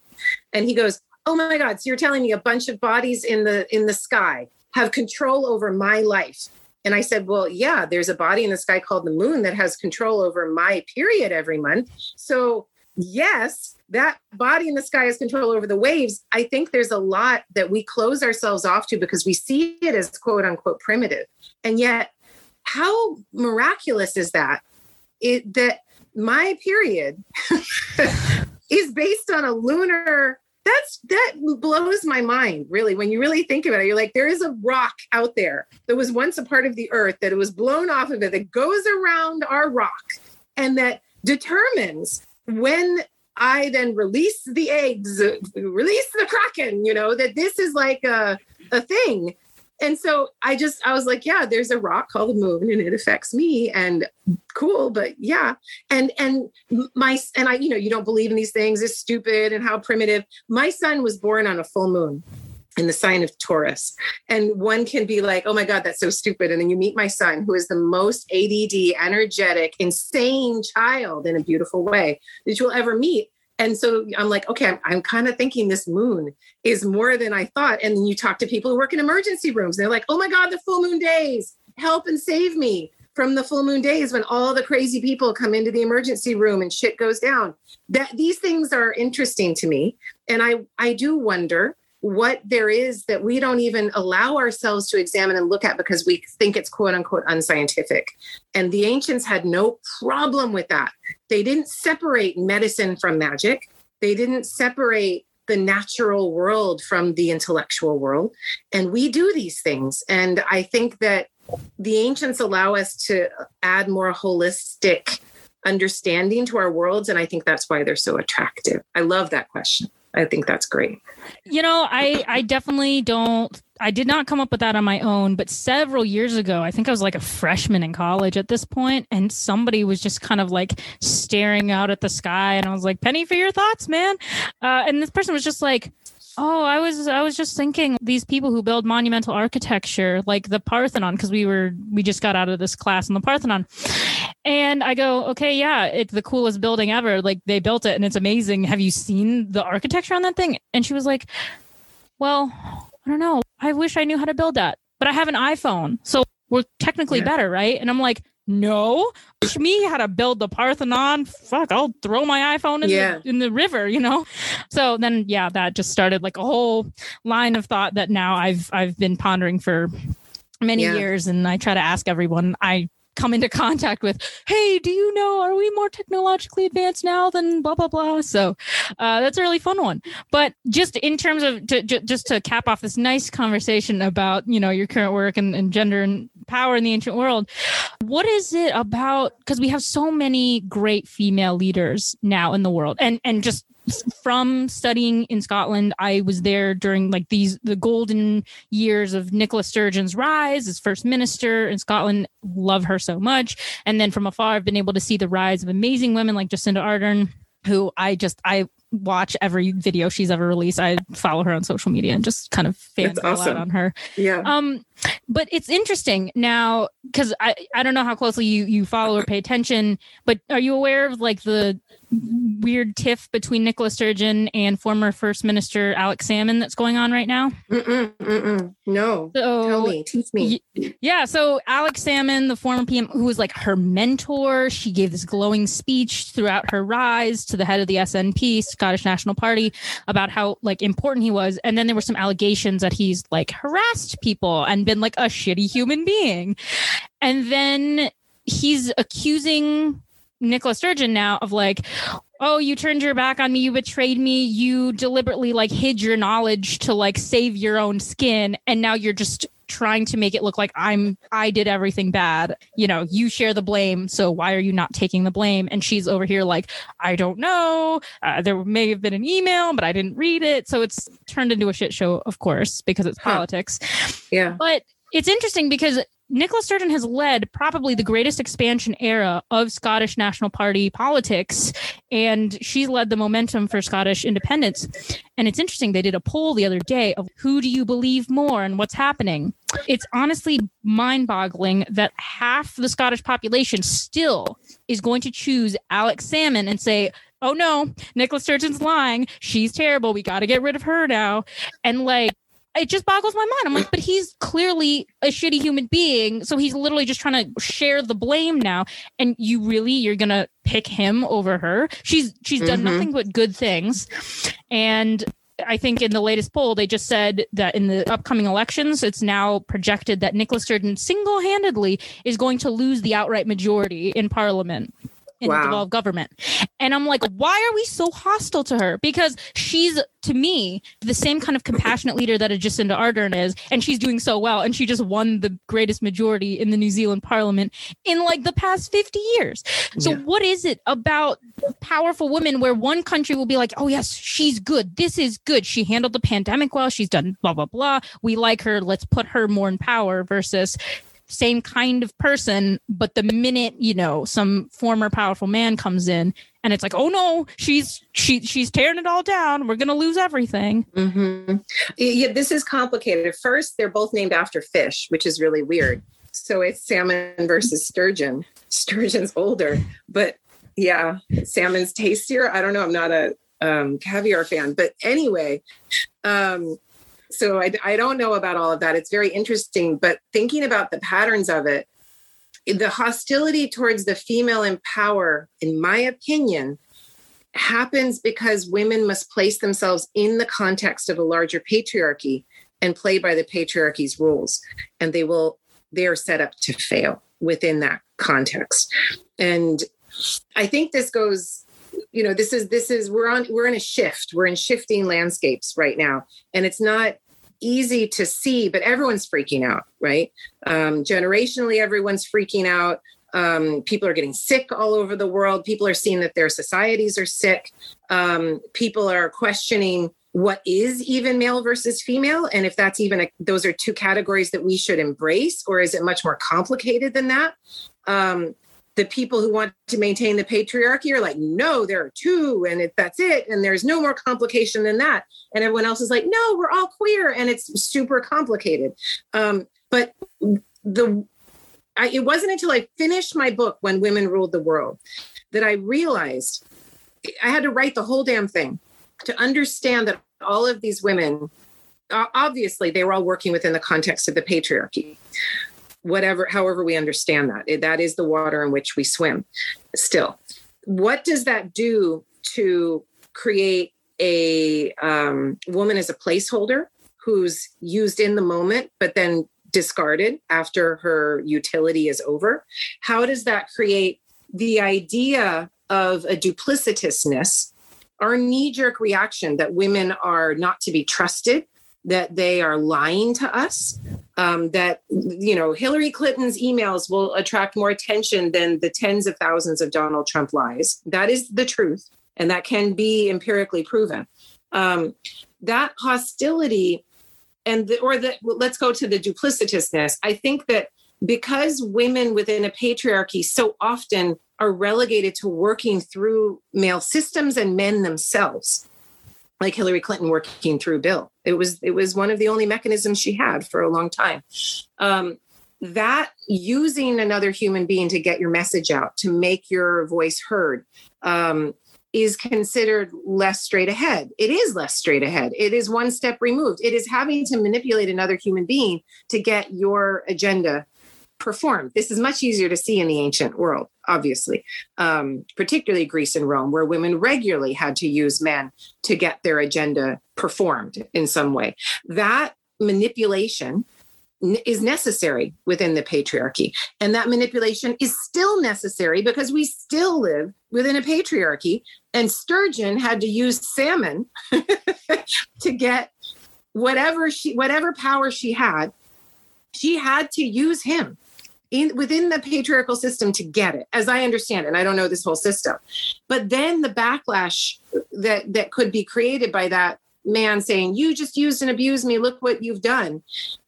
And he goes oh my god so you're telling me a bunch of bodies in the in the sky have control over my life? And i said well yeah there's a body in the sky called the moon that has control over my period every month. So yes that body in the sky has control over the waves, I think there's a lot that we close ourselves off to because we see it as quote unquote primitive. And yet, how miraculous is that? It that my period is based on a lunar that's that blows my mind really when you really think about it you're like there is a rock out there that was once a part of the earth that it was blown off of it that goes around our rock and that determines when I then release the eggs, release the kraken, you know, that this is like a, a thing. And so I just, I was like, yeah, there's a rock called the moon and it affects me and cool, but yeah. And, and my, and I, you know, you don't believe in these things, it's stupid and how primitive. My son was born on a full moon in the sign of Taurus. And one can be like, oh my God, that's so stupid. And then you meet my son, who is the most ADD, energetic, insane child in a beautiful way that you'll ever meet. And so I'm like, okay, I'm, I'm kind of thinking this moon is more than I thought. And then you talk to people who work in emergency rooms. They're like, oh my God, the full moon days, help and save me from the full moon days when all the crazy people come into the emergency room and shit goes down. That these things are interesting to me. And I I do wonder what there is that we don't even allow ourselves to examine and look at because we think it's quote unquote unscientific. And the ancients had no problem with that. They didn't separate medicine from magic, they didn't separate the natural world from the intellectual world. And we do these things. And I think that the ancients allow us to add more holistic understanding to our worlds. And I think that's why they're so attractive. I love that question. I think that's great. You know, I I definitely don't I did not come up with that on my own, but several years ago, I think I was like a freshman in college at this point, and somebody was just kind of like staring out at the sky, and I was like, "Penny, for your thoughts, man." Uh, and this person was just like, Oh, I was I was just thinking these people who build monumental architecture like the Parthenon because we were we just got out of this class on the Parthenon. And I go, "Okay, yeah, it's the coolest building ever. Like they built it and it's amazing. Have you seen the architecture on that thing?" And she was like, well, I don't know. I wish I knew how to build that, but I have an iPhone. So we're technically Yeah. better, right? And I'm like, no, teach me how to build the Parthenon. Fuck, I'll throw my iPhone in, Yeah. the, in the river, you know? So then, yeah, that just started like a whole line of thought that now I've, I've been pondering for many Yeah. years. And I try to ask everyone I come into contact with, hey, do you know, are we more technologically advanced now than blah, blah, blah? So uh, that's a really fun one. But just in terms of, to, ju- just to cap off this nice conversation about, you know, your current work and, and gender and power in the ancient world, what is it about? Because we have so many great female leaders now in the world and, and just from studying in Scotland, I was there during like these the golden years of Nicola Sturgeon's rise as first minister in Scotland. Love her so much. And then from afar, I've been able to see the rise of amazing women like Jacinda Ardern, who I just I watch every video she's ever released. I follow her on social media and just kind of fan That's out on her. Yeah. Um, but it's interesting now because I I don't know how closely you you follow or pay attention, but are you aware of like the weird tiff between Nicola Sturgeon and former First Minister Alex Salmond that's going on right now? Mm-mm, mm-mm. No. So Tell me. Teach me. yeah, so Alex Salmond, the former PM, who was like her mentor, she gave this glowing speech throughout her rise to the head of the SNP, Scottish National Party, about how like important he was. And then there were some allegations that he's like harassed people and been like a shitty human being. And then he's accusing Nicola Sturgeon now of like, oh, you turned your back on me, you betrayed me, you deliberately like hid your knowledge to like save your own skin, and now you're just trying to make it look like I'm I did everything bad. You know, you share the blame, so why are you not taking the blame? And she's over here like, I don't know. Uh, there may have been an email, but I didn't read it, so it's turned into a shit show, of course, because it's Huh. politics. Yeah. But it's interesting because Nicola Sturgeon has led probably the greatest expansion era of Scottish National Party politics, and she's led the momentum for Scottish independence. And it's interesting, they did a poll the other day of who do you believe more and what's happening. It's honestly mind boggling that half the Scottish population still is going to choose Alex Salmond and say, oh no, Nicola Sturgeon's lying. She's terrible. We got to get rid of her now. And like, it just boggles my mind. I'm like, but he's clearly a shitty human being. So he's literally just trying to share the blame now. And you really, you're gonna pick him over her. She's she's done Mhm. nothing but good things. And I think in the latest poll, they just said that in the upcoming elections, it's now projected that Nicola Sturgeon single handedly is going to lose the outright majority in parliament. In Wow. the devolved government. And I'm like, why are we so hostile to her? Because she's, to me, the same kind of compassionate leader that a Jacinda Ardern is. And she's doing so well. And she just won the greatest majority in the New Zealand parliament in like the past 50 years. So, Yeah. what is it about powerful women where one country will be like, oh, yes, she's good. This is good. She handled the pandemic well. She's done blah, blah, blah. We like her. Let's put her more in power versus same kind of person. But the minute, you know, some former powerful man comes in and it's like, oh no, she's she she's tearing it all down. We're gonna lose everything. hmm Yeah, this is complicated. First, they're both named after fish, which is really weird. So it's salmon versus sturgeon. Sturgeon's older, but yeah, salmon's tastier. I don't know. I'm not a um, caviar fan, but anyway, um, so I, I don't know about all of that. It's very interesting, but thinking about the patterns of it, the hostility towards the female in power, in my opinion, happens because women must place themselves in the context of a larger patriarchy and play by the patriarchy's rules and they will they are set up to fail within that context and i think this goes you know this is this is we're on we're in a shift. We're in shifting landscapes right now. And it's not easy to see but everyone's freaking out right? Um, generationally everyone's freaking out. Um, people are getting sick all over the world. People are seeing that their societies are sick. Um, people are questioning what is even male versus female and if that's even a, those are two categories that we should embrace or is it much more complicated than that? Um, the people who want to maintain the patriarchy are like no there are two and it, that's it and there's no more complication than that. And everyone else is like no we're all queer and it's super complicated. Um, but the I, it wasn't until i finished my book when women ruled the world that i realized i had to write the whole damn thing to understand that all of these women obviously they were all working within the context of the patriarchy whatever however we understand that. That is the water in which we swim still. What does that do to create a um, woman as a placeholder who's used in the moment but then discarded after her utility is over? How does that create the idea of a duplicitousness our knee jerk reaction that women are not to be trusted that they are lying to us um, that you know hillary clinton's emails will attract more attention than the tens of thousands of donald trump lies. That is the truth and that can be empirically proven. Um, that hostility and the, or the let's go to the duplicitousness. I think that because women within a patriarchy so often are relegated to working through male systems and men themselves like Hillary Clinton working through Bill. It was it was one of the only mechanisms she had for a long time. Um, that using another human being to get your message out, to make your voice heard, um, is considered less straight ahead. It is less straight ahead. It is one step removed. It is having to manipulate another human being to get your agenda performed. This is much easier to see in the ancient world, obviously, um, particularly Greece and Rome, where women regularly had to use men to get their agenda performed in some way. That manipulation is necessary within the patriarchy. And that manipulation is still necessary because we still live within a patriarchy. And Sturgeon had to use salmon to get whatever she whatever power she had she had to use him in within the patriarchal system to get it as i understand it and i don't know this whole system. But then the backlash that that could be created by that man saying you just used and abused me. Look what you've done.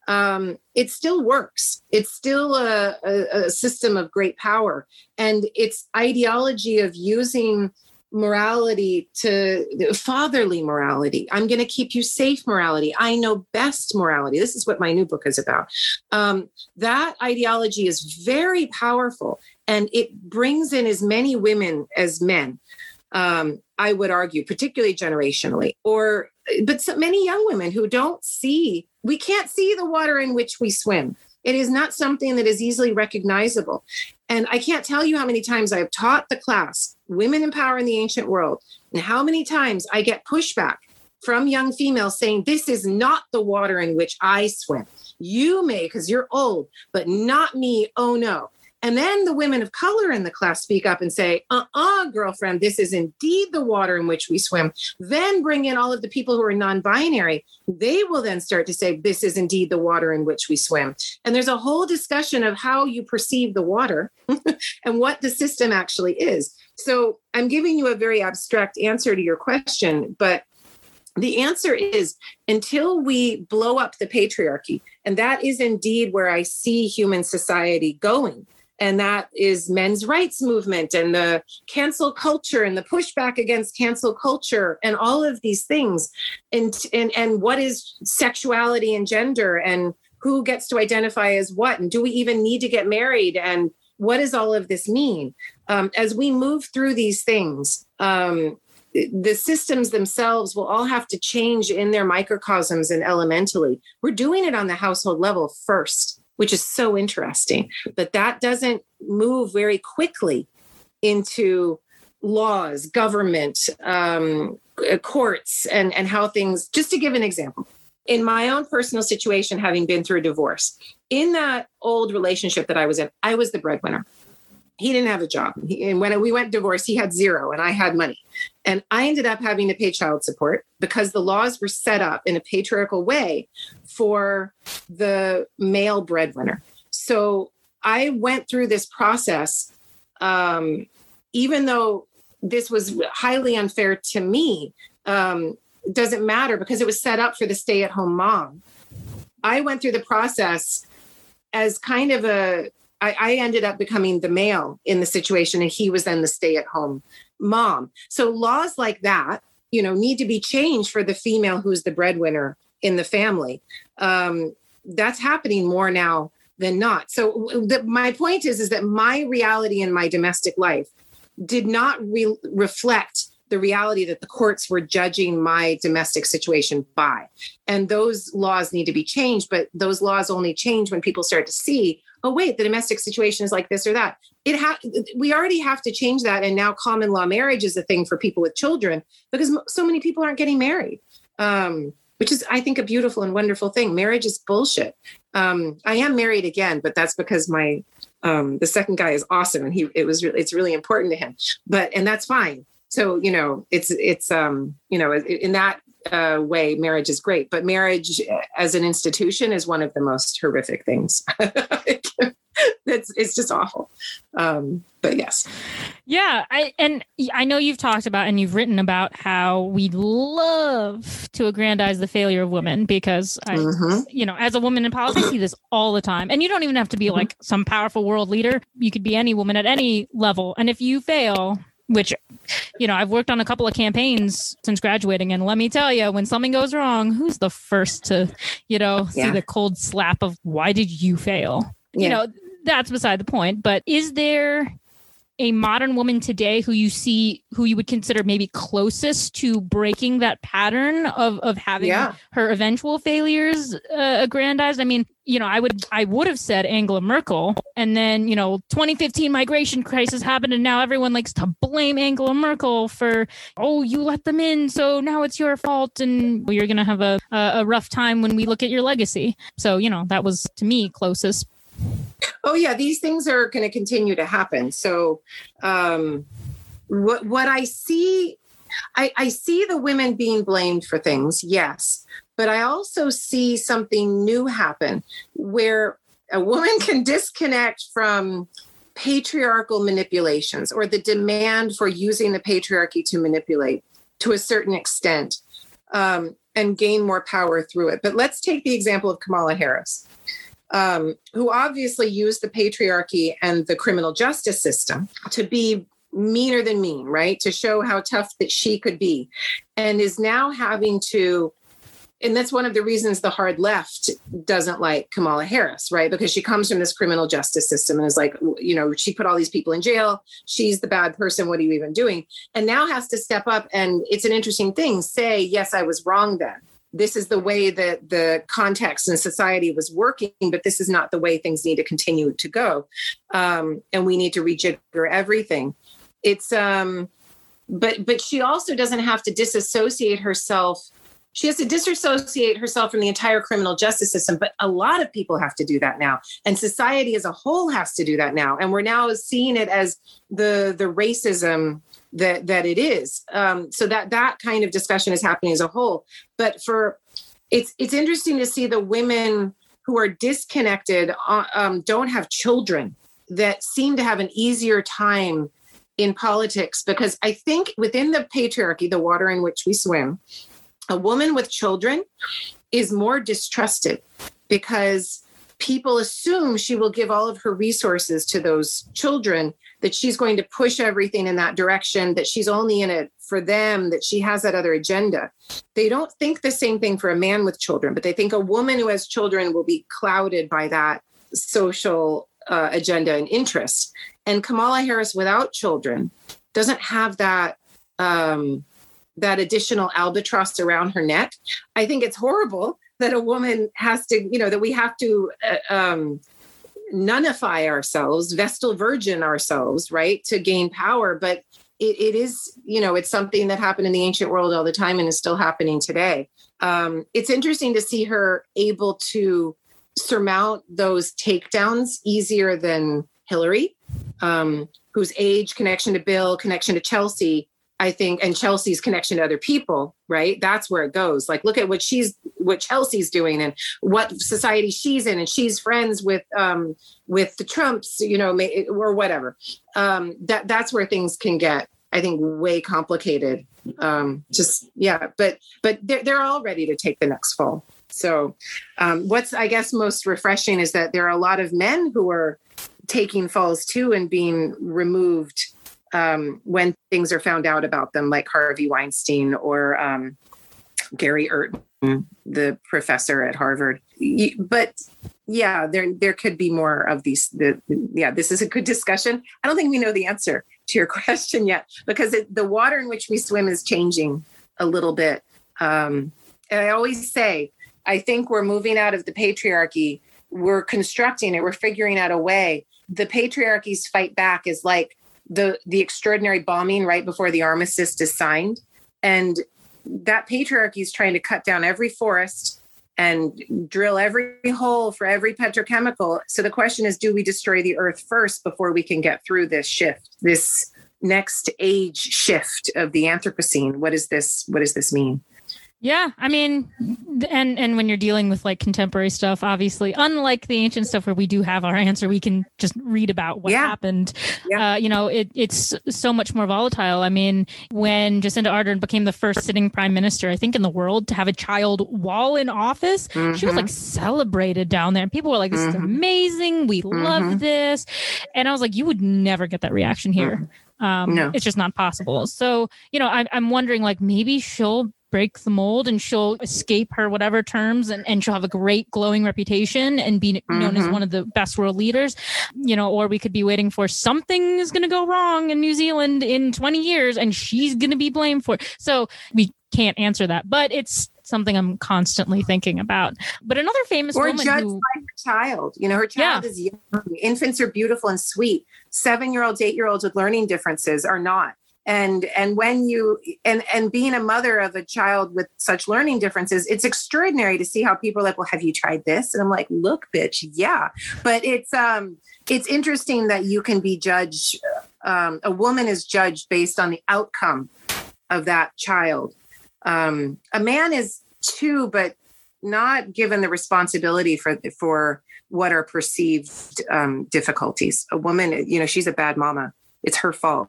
Um, it still works. It's still a, a, a system of great power. And its ideology of using morality to fatherly morality. I'm going to keep you safe morality. I know best morality. This is what my new book is about. Um, that ideology is very powerful and it brings in as many women as men. Um, I would argue, particularly generationally, or but so many young women who don't see, we can't see the water in which we swim. It is not something that is easily recognizable. And I can't tell you how many times I've taught the class, Women in Power in the Ancient World, and how many times I get pushback from young females saying, This is not the water in which I swim. You may because you're old, but not me. Oh no. And then the women of color in the class speak up and say, uh uh-uh, uh, girlfriend, this is indeed the water in which we swim. Then bring in all of the people who are non binary. They will then start to say, this is indeed the water in which we swim. And there's a whole discussion of how you perceive the water and what the system actually is. So I'm giving you a very abstract answer to your question, but the answer is until we blow up the patriarchy, and that is indeed where I see human society going and that is men's rights movement and the cancel culture and the pushback against cancel culture and all of these things. And and and what is sexuality and gender and who gets to identify as what? And do we even need to get married? And what does all of this mean? Um, as we move through these things um, the systems themselves will all have to change in their microcosms and elementally. We're doing it on the household level first which is so interesting. But that doesn't move very quickly into laws, government, um, uh, courts, and, and how things, just to give an example. In my own personal situation, having been through a divorce, in that old relationship that I was in, I was the breadwinner he didn't have a job. He, and when we went divorced, he had zero and I had money. And I ended up having to pay child support because the laws were set up in a patriarchal way for the male breadwinner. So I went through this process, um, even though this was highly unfair to me. Um, doesn't matter because it was set up for the stay at home mom. I went through the process as kind of a I, I ended up becoming the male in the situation, and he was then the stay at home mom. So laws like that, you know, need to be changed for the female who's the breadwinner in the family. Um, that's happening more now than not. So the, my point is, is that my reality in my domestic life did not re- reflect the reality that the courts were judging my domestic situation by. And those laws need to be changed, but those laws only change when people start to see, oh wait, the domestic situation is like this or that. It ha- we already have to change that and now common law marriage is a thing for people with children because so many people aren't getting married. Um, which is I think a beautiful and wonderful thing. Marriage is bullshit. Um, I am married again, but that's because my um, the second guy is awesome and he it was really it's really important to him. But and that's fine so you know it's it's um you know in that uh, way marriage is great but marriage as an institution is one of the most horrific things. It's it's just awful. Um but yes. Yeah i and i know you've talked about and you've written about how we love to aggrandize the failure of women because i mm-hmm. you know as a woman in politics I see this all the time. And you don't even have to be mm-hmm. like some powerful world leader. You could be any woman at any level. And if you fail which you know i've worked on a couple of campaigns since graduating and let me tell you when something goes wrong who's the first to you know yeah. see the cold slap of why did you fail yeah. you know that's beside the point but is there a modern woman today who you see who you would consider maybe closest to breaking that pattern of of having yeah. her eventual failures uh, aggrandized? I mean you know i would i would have said angela merkel and then you know 2015 migration crisis happened and now everyone likes to blame angela merkel for oh you let them in so now it's your fault and you're gonna have a a rough time when we look at your legacy. So you know that was to me closest Oh yeah, these things are going to continue to happen. So, um, what what I see, I, I see the women being blamed for things, yes, but I also see something new happen where a woman can disconnect from patriarchal manipulations or the demand for using the patriarchy to manipulate to a certain extent um, and gain more power through it. But let's take the example of Kamala Harris um, who obviously used the patriarchy and the criminal justice system to be meaner than mean, right? To show how tough that she could be, and is now having to. And that's one of the reasons the hard left doesn't like Kamala Harris, right? Because she comes from this criminal justice system and is like, you know, she put all these people in jail. She's the bad person. What are you even doing? And now has to step up. And it's an interesting thing say, yes, I was wrong then this is the way that the context and society was working, but this is not the way things need to continue to go. Um, and we need to rejigger everything. It's um, but but she also doesn't have to disassociate herself. She has to disassociate herself from the entire criminal justice system, but a lot of people have to do that now, and society as a whole has to do that now. And we're now seeing it as the the racism that that it is. Um, so that that kind of discussion is happening as a whole. But for it's it's interesting to see the women who are disconnected uh, um, don't have children that seem to have an easier time in politics because I think within the patriarchy, the water in which we swim, a woman with children is more distrusted because people assume she will give all of her resources to those children that she's going to push everything in that direction, that she's only in it for them, that she has that other agenda. They don't think the same thing for a man with children, but they think a woman who has children will be clouded by that social uh, agenda and interest. And Kamala Harris without children doesn't have that. Um, that additional albatross around her neck. I think it's horrible that a woman has to, you know, that we have to uh, um, nullify ourselves, Vestal Virgin ourselves, right, to gain power. But it, it is, you know, it's something that happened in the ancient world all the time and is still happening today. Um, it's interesting to see her able to surmount those takedowns easier than Hillary, um, whose age, connection to Bill, connection to Chelsea I think, and Chelsea's connection to other people, right? That's where it goes. Like, look at what she's, what Chelsea's doing, and what society she's in, and she's friends with, um, with the Trumps, you know, or whatever. Um, that that's where things can get, I think, way complicated. Um, just yeah, but but they're they're all ready to take the next fall. So, um, what's I guess most refreshing is that there are a lot of men who are taking falls too and being removed um, when things are found out about them, like Harvey Weinstein or um, Gary Urton, the professor at Harvard. But yeah, there there could be more of these. The, yeah, this is a good discussion. I don't think we know the answer to your question yet because it, the water in which we swim is changing a little bit. Um, and I always say, I think we're moving out of the patriarchy. We're constructing it. We're figuring out a way. The patriarchy's fight back is like the the extraordinary bombing right before the armistice is signed, and that patriarchy is trying to cut down every forest and drill every hole for every petrochemical. So the question is, do we destroy the earth first before we can get through this shift, this next age shift of the Anthropocene? What does this what does this mean? Yeah, I mean, and and when you're dealing with like contemporary stuff, obviously, unlike the ancient stuff where we do have our answer, we can just read about what yeah. happened. Yeah. Uh, you know, it, it's so much more volatile. I mean, when Jacinda Ardern became the first sitting prime minister, I think in the world to have a child while in office, mm-hmm. she was like mm-hmm. celebrated down there, and people were like, "This mm-hmm. is amazing. We mm-hmm. love this," and I was like, "You would never get that reaction here." Mm-hmm. Um, no. It's just not possible. So, you know, I, I'm wondering, like, maybe she'll break the mold and she'll escape her whatever terms and, and she'll have a great glowing reputation and be known mm-hmm. as one of the best world leaders you know or we could be waiting for something is going to go wrong in new zealand in 20 years and she's going to be blamed for it. So we can't answer that but it's something i'm constantly thinking about. But another famous or woman judged who, by her child you know her child yeah. is young. Infants are beautiful and sweet. Seven year olds eight year olds with learning differences are not and and when you and and being a mother of a child with such learning differences it's extraordinary to see how people are like well have you tried this? And i'm like look bitch yeah. But it's um it's interesting that you can be judged um, a woman is judged based on the outcome of that child. Um, a man is too but not given the responsibility for for what are perceived um, difficulties. A woman you know she's a bad mama. It's her fault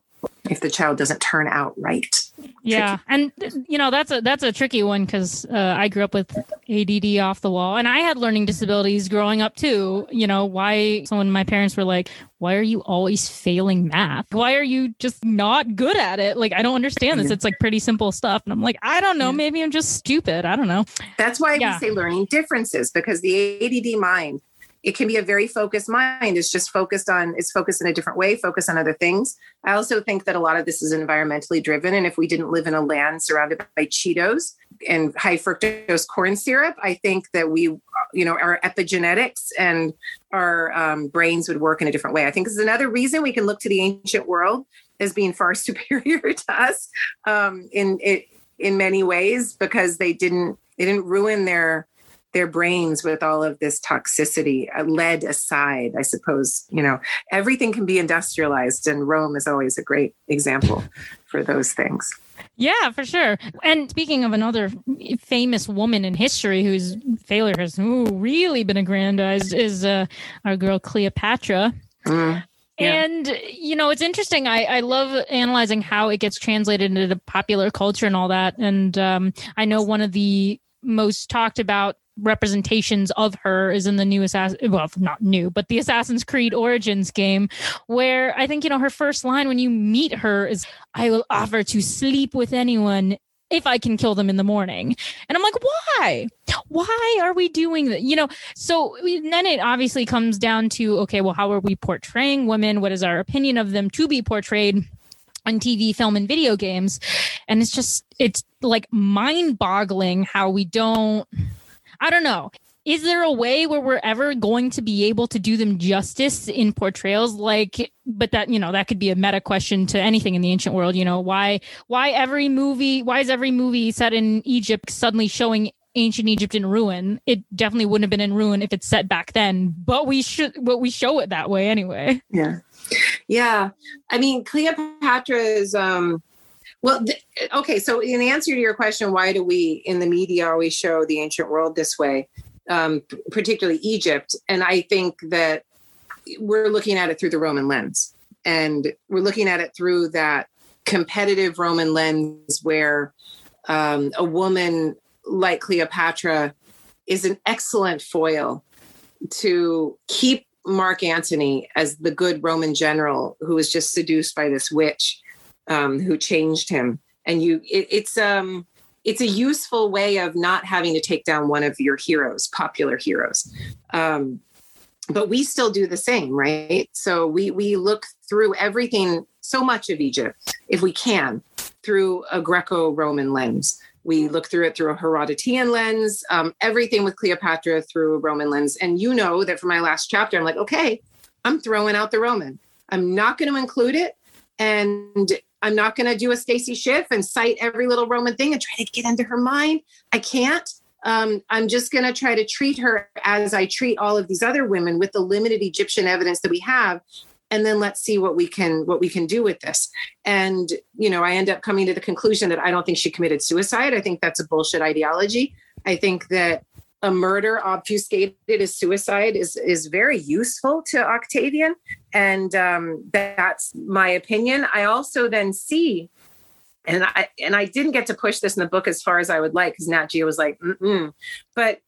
if the child doesn't turn out right. Yeah, tricky. and you know that's a that's a tricky one because uh, I grew up with ADD off the wall, and I had learning disabilities growing up too. You know why? So when my parents were like, "Why are you always failing math? Why are you just not good at it?" Like I don't understand this. It's like pretty simple stuff, and I'm like, I don't know. Maybe I'm just stupid. I don't know. That's why yeah. we say learning differences because the ADD mind it can be a very focused mind. It's just focused on it's focused in a different way focused on other things. I also think that a lot of this is environmentally driven and if we didn't live in a land surrounded by cheetos and high fructose corn syrup i think that we you know our epigenetics and our um, brains would work in a different way. I think this is another reason we can look to the ancient world as being far superior to us um, in it in many ways because they didn't they didn't ruin their their brains with all of this toxicity, uh, lead aside, I suppose, you know, everything can be industrialized, and Rome is always a great example for those things. Yeah, for sure. And speaking of another famous woman in history whose failure has ooh, really been aggrandized is uh, our girl Cleopatra. Mm. Yeah. And you know, it's interesting. I, I love analyzing how it gets translated into popular culture and all that. And um, I know one of the most talked about representations of her is in the new Assassin, well, not new, but the Assassin's Creed Origins game, where I think, you know, her first line when you meet her is, I will offer to sleep with anyone if I can kill them in the morning. And I'm like, why? Why are we doing that? You know, so then it obviously comes down to, okay, well, how are we portraying women? What is our opinion of them to be portrayed? on TV, film, and video games. And it's just, it's like mind boggling how we don't I don't know. Is there a way where we're ever going to be able to do them justice in portrayals like but that you know that could be a meta question to anything in the ancient world, you know, why why every movie why is every movie set in Egypt suddenly showing ancient Egypt in ruin? It definitely wouldn't have been in ruin if it's set back then, but we should but we show it that way anyway. Yeah. Yeah. I mean, Cleopatra's um well, th- okay. So, in answer to your question, why do we in the media always show the ancient world this way, um, particularly Egypt? And I think that we're looking at it through the Roman lens, and we're looking at it through that competitive Roman lens where um, a woman like Cleopatra is an excellent foil to keep Mark Antony as the good Roman general who was just seduced by this witch um, who changed him. And you, it, it's um, it's a useful way of not having to take down one of your heroes, popular heroes. Um, but we still do the same, right? So we we look through everything so much of Egypt, if we can, through a Greco Roman lens. We look through it through a Herodotean lens, um, everything with Cleopatra through a Roman lens. And you know that for my last chapter, I'm like, okay, I'm throwing out the Roman. I'm not going to include it. And I'm not going to do a Stacy Schiff and cite every little Roman thing and try to get into her mind. I can't. Um, I'm just going to try to treat her as I treat all of these other women with the limited Egyptian evidence that we have and then let's see what we can what we can do with this and you know i end up coming to the conclusion that i don't think she committed suicide i think that's a bullshit ideology i think that a murder obfuscated as suicide is is very useful to octavian and um, that's my opinion i also then see and i and i didn't get to push this in the book as far as i would like because nat geo was like Mm-mm. but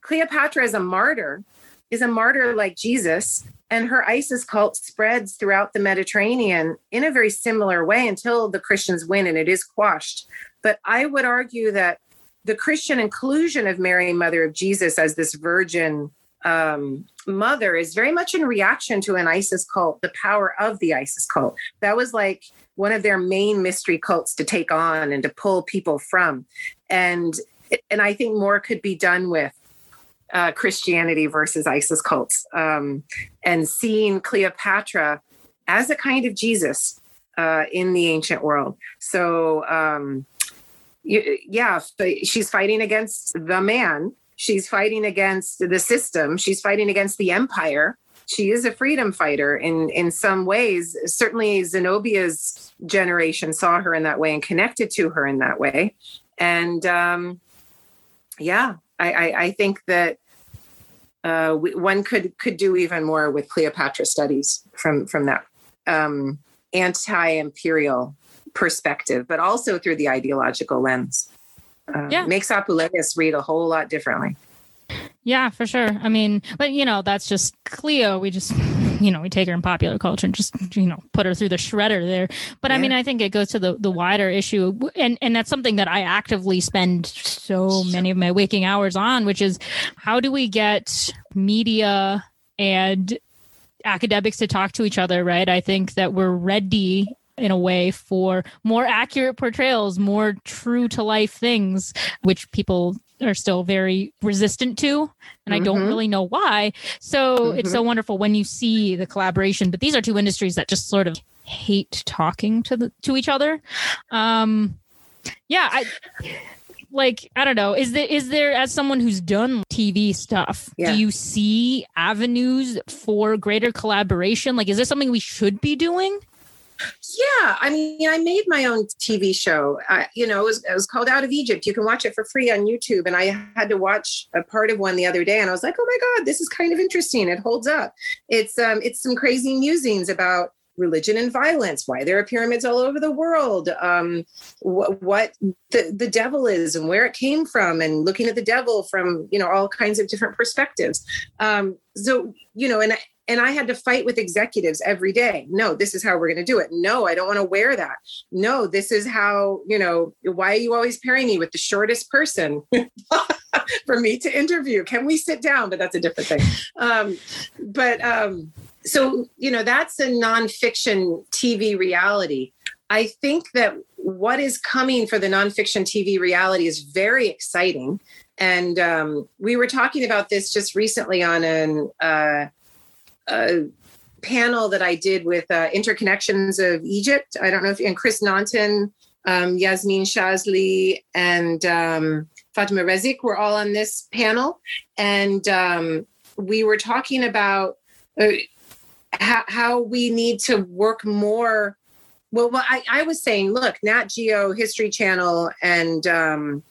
cleopatra is a martyr is a martyr like jesus and her Isis cult spreads throughout the Mediterranean in a very similar way until the Christians win and it is quashed. But I would argue that the Christian inclusion of Mary, Mother of Jesus, as this virgin um, mother is very much in reaction to an Isis cult, the power of the Isis cult. That was like one of their main mystery cults to take on and to pull people from. And and I think more could be done with uh, Christianity versus Isis cults, um, and seeing Cleopatra as a kind of Jesus uh, in the ancient world. So, um, yeah, she's fighting against the man. She's fighting against the system. She's fighting against the empire. She is a freedom fighter in in some ways. Certainly, Zenobia's generation saw her in that way and connected to her in that way. And um, yeah, I, I, I think that uh, we, one could could do even more with Cleopatra studies from from that um, anti-imperial perspective, but also through the ideological lens. Uh, yeah. Makes Apuleius read a whole lot differently. Yeah, for sure. I mean, but you know, that's just Cleo. We just, you know, we take her in popular culture and just, you know, put her through the shredder there. But yeah. I mean, I think it goes to the the wider issue, and and that's something that I actively spend so many of my waking hours on, which is how do we get media and academics to talk to each other, right? I think that we're ready in a way for more accurate portrayals, more true to life things, which people are still very resistant to and mm-hmm. i don't mm-hmm. really know why so mm-hmm. it's so mm-hmm. wonderful when you see the collaboration but these are two industries that just sort of hate talking to the to each other um yeah i like i don't know is there is there as someone who's done tv stuff yeah. do you see avenues for greater collaboration like is this something we should be doing yeah, I mean, I made my own TV show. I, you know, it was, it was called Out of Egypt. You can watch it for free on YouTube. And I had to watch a part of one the other day, and I was like, oh my god, this is kind of interesting. It holds up. It's um, it's some crazy musings about religion and violence, why there are pyramids all over the world, um, wh- what the, the devil is and where it came from, and looking at the devil from you know all kinds of different perspectives. Um, so you know, and and I had to fight with executives every day. No, this is how we're going to do it. No, I don't want to wear that. No, this is how, you know, why are you always pairing me with the shortest person for me to interview? Can we sit down? But that's a different thing. Um, but um, so, you know, that's a nonfiction TV reality. I think that what is coming for the nonfiction TV reality is very exciting. And um, we were talking about this just recently on an, uh, a panel that I did with uh, Interconnections of Egypt. I don't know if and Chris Naunton, um, Yasmin Shazly, and um, Fatima Rezik were all on this panel, and um, we were talking about uh, how, how, we need to work more. Well, well I, I, was saying, look, Nat Geo, History Channel, and um,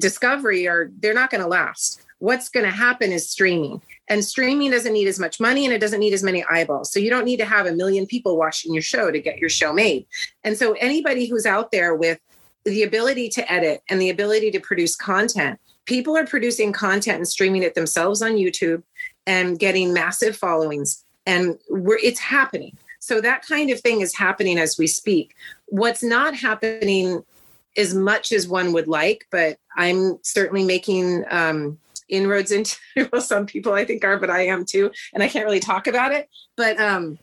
Discovery are they're not going to last. What's going to happen is streaming and streaming doesn't need as much money and it doesn't need as many eyeballs. So you don't need to have a million people watching your show to get your show made. And so anybody who's out there with the ability to edit and the ability to produce content, people are producing content and streaming it themselves on YouTube and getting massive followings. And it's happening. So that kind of thing is happening as we speak. What's not happening as much as one would like, but I'm certainly making um, inroads into well some people i think are but i am too and i can't really talk about it but um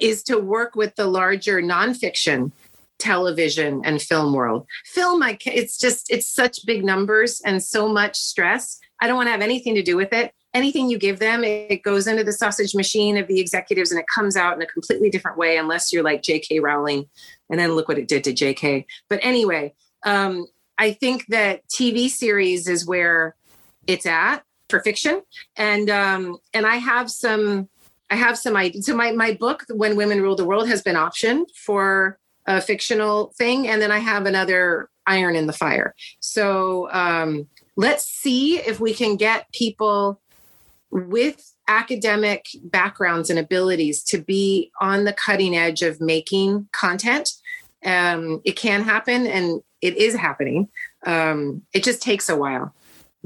is to work with the larger nonfiction television and film world. Film, I it's just it's such big numbers and so much stress. I don't want to have anything to do with it. Anything you give them, it goes into the sausage machine of the executives and it comes out in a completely different way, unless you're like J.K. Rowling. And then look what it did to J.K. But anyway, um, I think that TV series is where it's at for fiction, and um, and I have some I have some ideas. So my my book, When Women Rule the World, has been optioned for a fictional thing, and then I have another iron in the fire. So um, let's see if we can get people with academic backgrounds and abilities to be on the cutting edge of making content. Um, it can happen, and it is happening. Um, it just takes a while.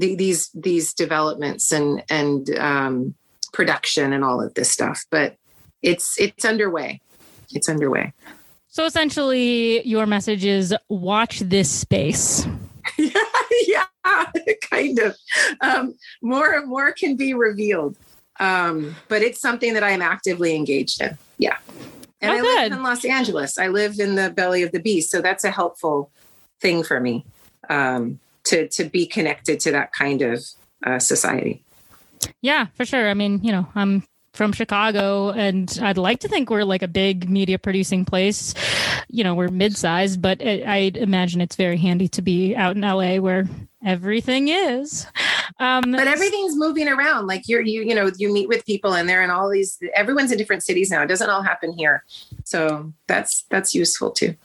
The, these these developments and and um, production and all of this stuff, but it's it's underway. It's underway. So essentially, your message is watch this space. yeah, yeah, kind of. Um, more and more can be revealed, um, but it's something that I am actively engaged in. Yeah, and oh, I good. live in Los Angeles. I live in the belly of the beast, so that's a helpful thing for me um, to to be connected to that kind of uh, society. Yeah, for sure. I mean, you know, I'm from Chicago, and I'd like to think we're like a big media producing place. You know, we're mid sized, but it, I imagine it's very handy to be out in LA where everything is. Um, but everything's moving around. Like you're, you, you know, you meet with people and they're in all these, everyone's in different cities now. It doesn't all happen here. So that's, that's useful too.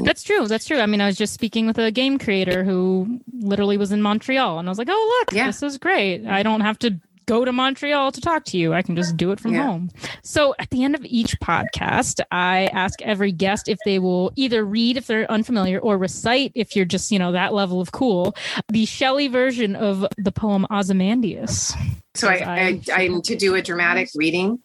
That's true. That's true. I mean, I was just speaking with a game creator who literally was in Montreal, and I was like, "Oh, look, yeah. this is great. I don't have to go to Montreal to talk to you. I can just do it from yeah. home. So at the end of each podcast, I ask every guest if they will either read if they're unfamiliar or recite if you're just, you know, that level of cool, the Shelley version of the poem Ozymandias. So I, I, I'm to do a dramatic reading.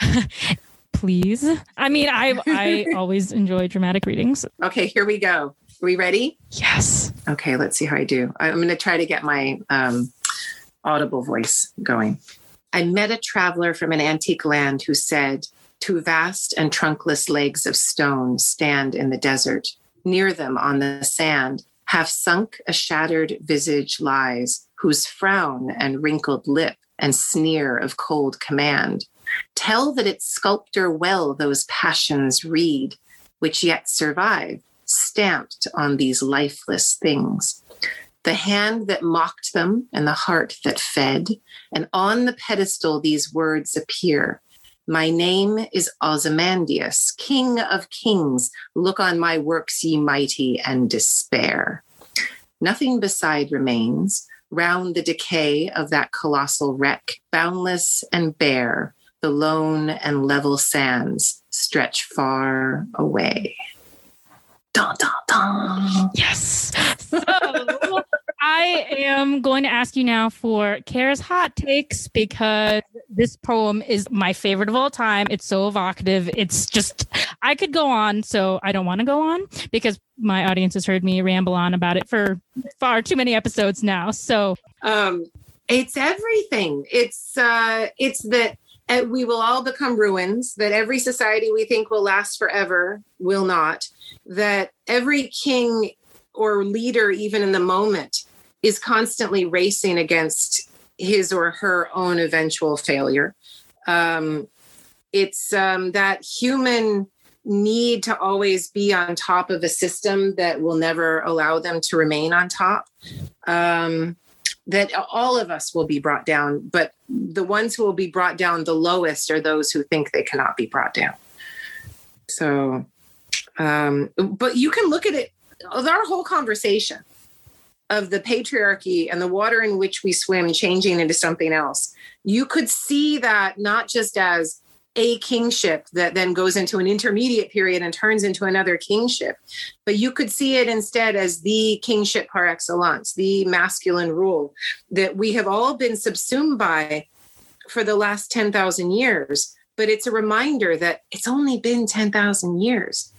Please. I mean, I I always enjoy dramatic readings. Okay, here we go. Are we ready? Yes. Okay, let's see how I do. I'm going to try to get my um, audible voice going. I met a traveler from an antique land who said, Two vast and trunkless legs of stone stand in the desert. Near them on the sand, half sunk, a shattered visage lies, whose frown and wrinkled lip and sneer of cold command tell that its sculptor well those passions read, which yet survive, stamped on these lifeless things the hand that mocked them and the heart that fed. And on the pedestal, these words appear My name is Ozymandias, King of Kings. Look on my works, ye mighty, and despair. Nothing beside remains. Round the decay of that colossal wreck, boundless and bare, the lone and level sands stretch far away. Dun, dun, dun. Yes. So I am going to ask you now for Kara's hot takes because this poem is my favorite of all time. It's so evocative. It's just, I could go on, so I don't want to go on because my audience has heard me ramble on about it for far too many episodes now. So, um, it's everything. It's, uh, it's that we will all become ruins, that every society we think will last forever will not, that every king or leader, even in the moment, is constantly racing against his or her own eventual failure. Um, it's um, that human need to always be on top of a system that will never allow them to remain on top. Um, that all of us will be brought down, but the ones who will be brought down the lowest are those who think they cannot be brought down. So, um, but you can look at it, our whole conversation of the patriarchy and the water in which we swim changing into something else. You could see that not just as a kingship that then goes into an intermediate period and turns into another kingship. But you could see it instead as the kingship par excellence, the masculine rule that we have all been subsumed by for the last 10,000 years. But it's a reminder that it's only been 10,000 years.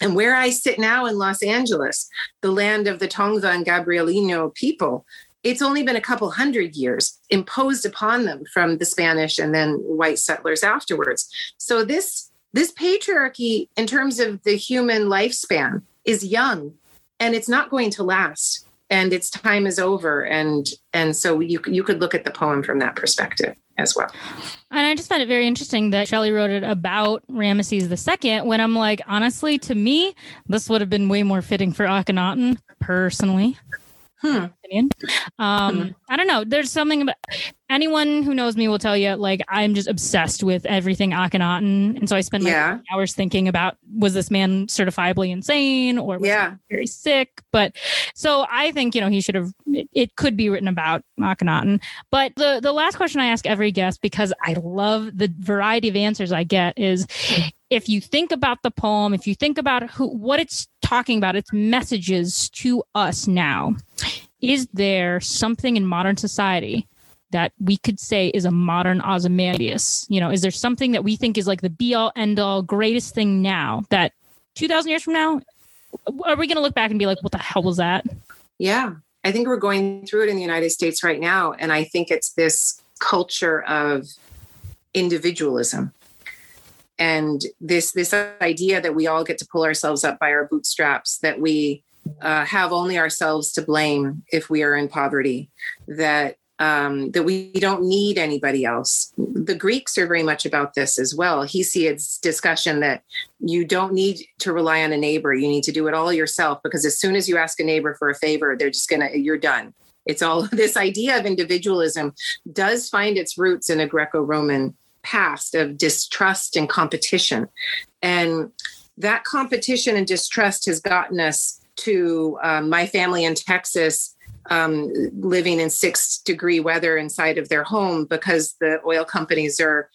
And where I sit now in Los Angeles, the land of the Tongva and Gabrielino people, it's only been a couple hundred years imposed upon them from the Spanish and then white settlers afterwards. So this this patriarchy, in terms of the human lifespan, is young and it's not going to last and its time is over and and so you you could look at the poem from that perspective as well. And I just find it very interesting that Shelley wrote it about Ramesses II when I'm like, honestly, to me, this would have been way more fitting for Akhenaten personally. Hmm. Um, hmm. I don't know. There's something about anyone who knows me will tell you, like, I'm just obsessed with everything Akhenaten. And so I spend my yeah. hours thinking about was this man certifiably insane or was yeah. he very sick? But so I think, you know, he should have, it, it could be written about Akhenaten. But the, the last question I ask every guest, because I love the variety of answers I get, is if you think about the poem, if you think about who, what it's talking about, its messages to us now, is there something in modern society that we could say is a modern Ozymandias? You know, is there something that we think is like the be all end all greatest thing now that 2000 years from now, are we going to look back and be like, what the hell was that? Yeah. I think we're going through it in the United States right now. And I think it's this culture of individualism and this this idea that we all get to pull ourselves up by our bootstraps that we uh, have only ourselves to blame if we are in poverty that um, that we don't need anybody else. The Greeks are very much about this as well. Hesiod's discussion that you don't need to rely on a neighbor; you need to do it all yourself. Because as soon as you ask a neighbor for a favor, they're just gonna you're done. It's all this idea of individualism does find its roots in a Greco-Roman past of distrust and competition. And that competition and distrust has gotten us to um, my family in Texas um, living in six degree weather inside of their home because the oil companies are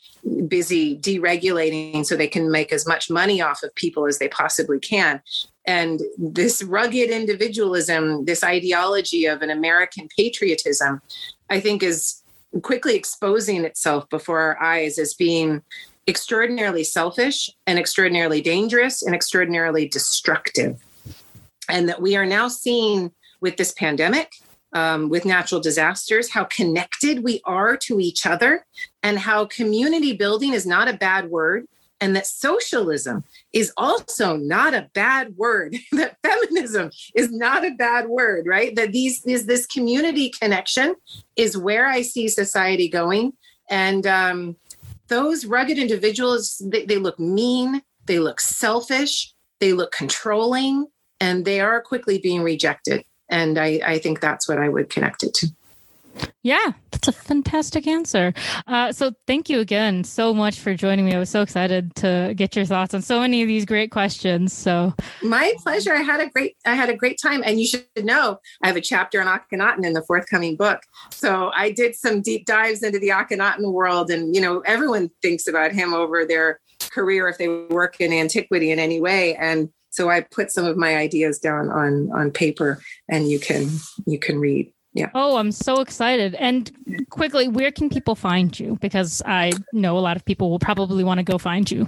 busy deregulating so they can make as much money off of people as they possibly can. And this rugged individualism, this ideology of an American patriotism, I think is quickly exposing itself before our eyes as being extraordinarily selfish and extraordinarily dangerous and extraordinarily destructive. And that we are now seeing with this pandemic, um, with natural disasters, how connected we are to each other, and how community building is not a bad word, and that socialism is also not a bad word that feminism is not a bad word right? That these is this community connection is where i see society going. And um, those rugged individuals they, they look mean they look selfish they look controlling and they are quickly being rejected and I, I think that's what i would connect it to yeah, that's a fantastic answer. Uh, so thank you again so much for joining me. I was so excited to get your thoughts on so many of these great questions. So my pleasure. I had a great I had a great time, and you should know I have a chapter on Akhenaten in the forthcoming book. So I did some deep dives into the Akhenaten world, and you know everyone thinks about him over their career if they work in antiquity in any way, and so I put some of my ideas down on on paper, and you can you can read yeah. Oh, I'm so excited. And quickly, where can people find you? Because I know a lot of people will probably want to go find you.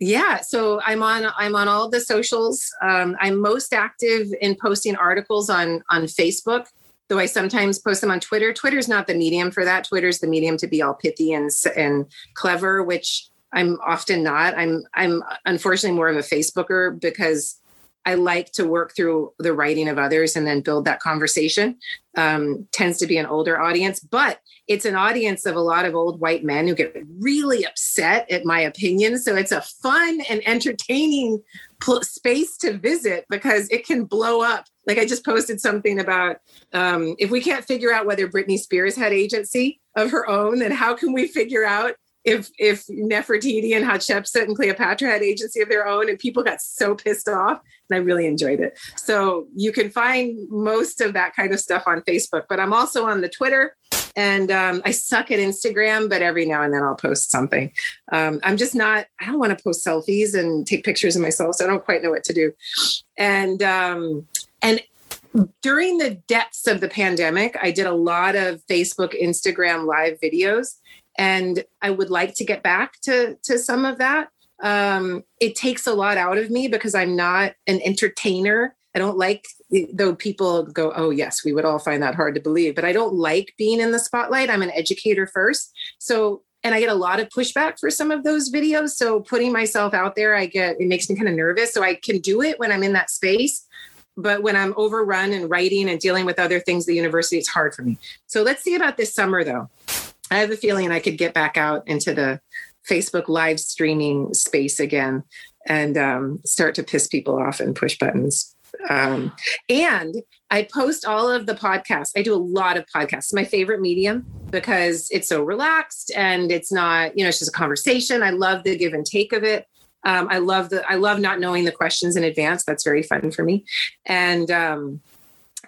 Yeah, so I'm on I'm on all the socials. Um, I'm most active in posting articles on on Facebook, though I sometimes post them on Twitter. Twitter's not the medium for that. Twitter's the medium to be all pithy and and clever, which I'm often not. I'm I'm unfortunately more of a Facebooker because I like to work through the writing of others and then build that conversation. Um, tends to be an older audience, but it's an audience of a lot of old white men who get really upset at my opinion. So it's a fun and entertaining pl- space to visit because it can blow up. Like I just posted something about um, if we can't figure out whether Britney Spears had agency of her own, then how can we figure out if if Nefertiti and Hatshepsut and Cleopatra had agency of their own, and people got so pissed off, and I really enjoyed it. So you can find most of that kind of stuff on Facebook, but I'm also on the Twitter, and um, I suck at Instagram, but every now and then I'll post something. Um, I'm just not. I don't want to post selfies and take pictures of myself, so I don't quite know what to do. And um, and during the depths of the pandemic, I did a lot of Facebook, Instagram live videos and I would like to get back to to some of that. Um, it takes a lot out of me because I'm not an entertainer. I don't like though people go, oh yes, we would all find that hard to believe, but I don't like being in the spotlight. I'm an educator first, so and I get a lot of pushback for some of those videos. So putting myself out there, I get it makes me kind of nervous. So I can do it when I'm in that space. But when I'm overrun and writing and dealing with other things, the university, it's hard for me. So let's see about this summer though. I have a feeling I could get back out into the Facebook live streaming space again and um, start to piss people off and push buttons. Um, and I post all of the podcasts. I do a lot of podcasts. My favorite medium because it's so relaxed and it's not, you know, it's just a conversation. I love the give and take of it. Um, I love the I love not knowing the questions in advance. That's very fun for me. And um,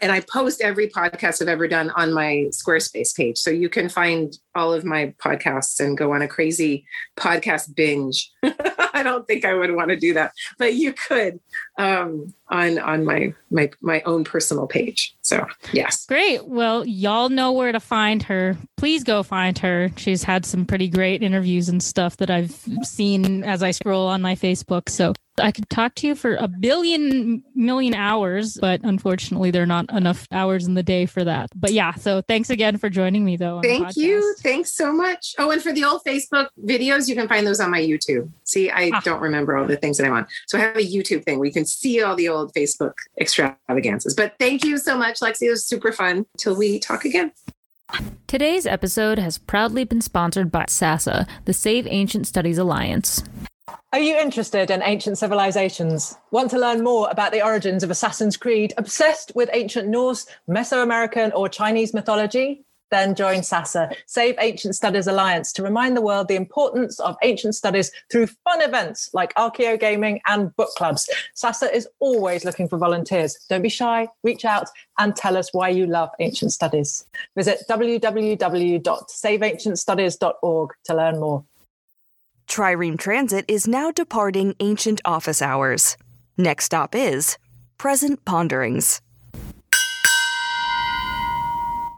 and I post every podcast I've ever done on my Squarespace page. So you can find all of my podcasts and go on a crazy podcast binge. I don't think I would want to do that, but you could um, on on my my my own personal page. So yes, great. Well, y'all know where to find her. Please go find her. She's had some pretty great interviews and stuff that I've seen as I scroll on my Facebook. So I could talk to you for a billion million hours, but unfortunately, there are not enough hours in the day for that. But yeah, so thanks again for joining me, though. Thank you. Thanks so much. Oh, and for the old Facebook videos, you can find those on my YouTube. See, I ah. don't remember all the things that I'm on. So I have a YouTube thing where you can see all the old Facebook extravagances. But thank you so much, Lexi. It was super fun. Till we talk again. Today's episode has proudly been sponsored by SASA, the Save Ancient Studies Alliance. Are you interested in ancient civilizations? Want to learn more about the origins of Assassin's Creed? Obsessed with ancient Norse, Mesoamerican, or Chinese mythology? Then join SASA, Save Ancient Studies Alliance, to remind the world the importance of ancient studies through fun events like Archeo Gaming and book clubs. SASA is always looking for volunteers. Don't be shy, reach out and tell us why you love ancient studies. Visit www.saveancientstudies.org to learn more. Trireme Transit is now departing ancient office hours. Next stop is Present Ponderings.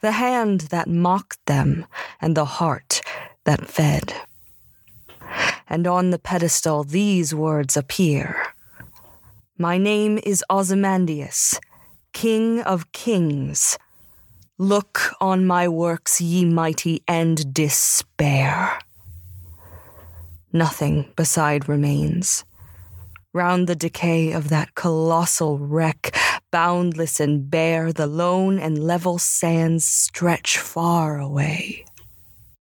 The hand that mocked them, and the heart that fed. And on the pedestal these words appear My name is Ozymandias, King of Kings. Look on my works, ye mighty, and despair nothing beside remains. Round the decay of that colossal wreck, boundless and bare, the lone and level sands stretch far away.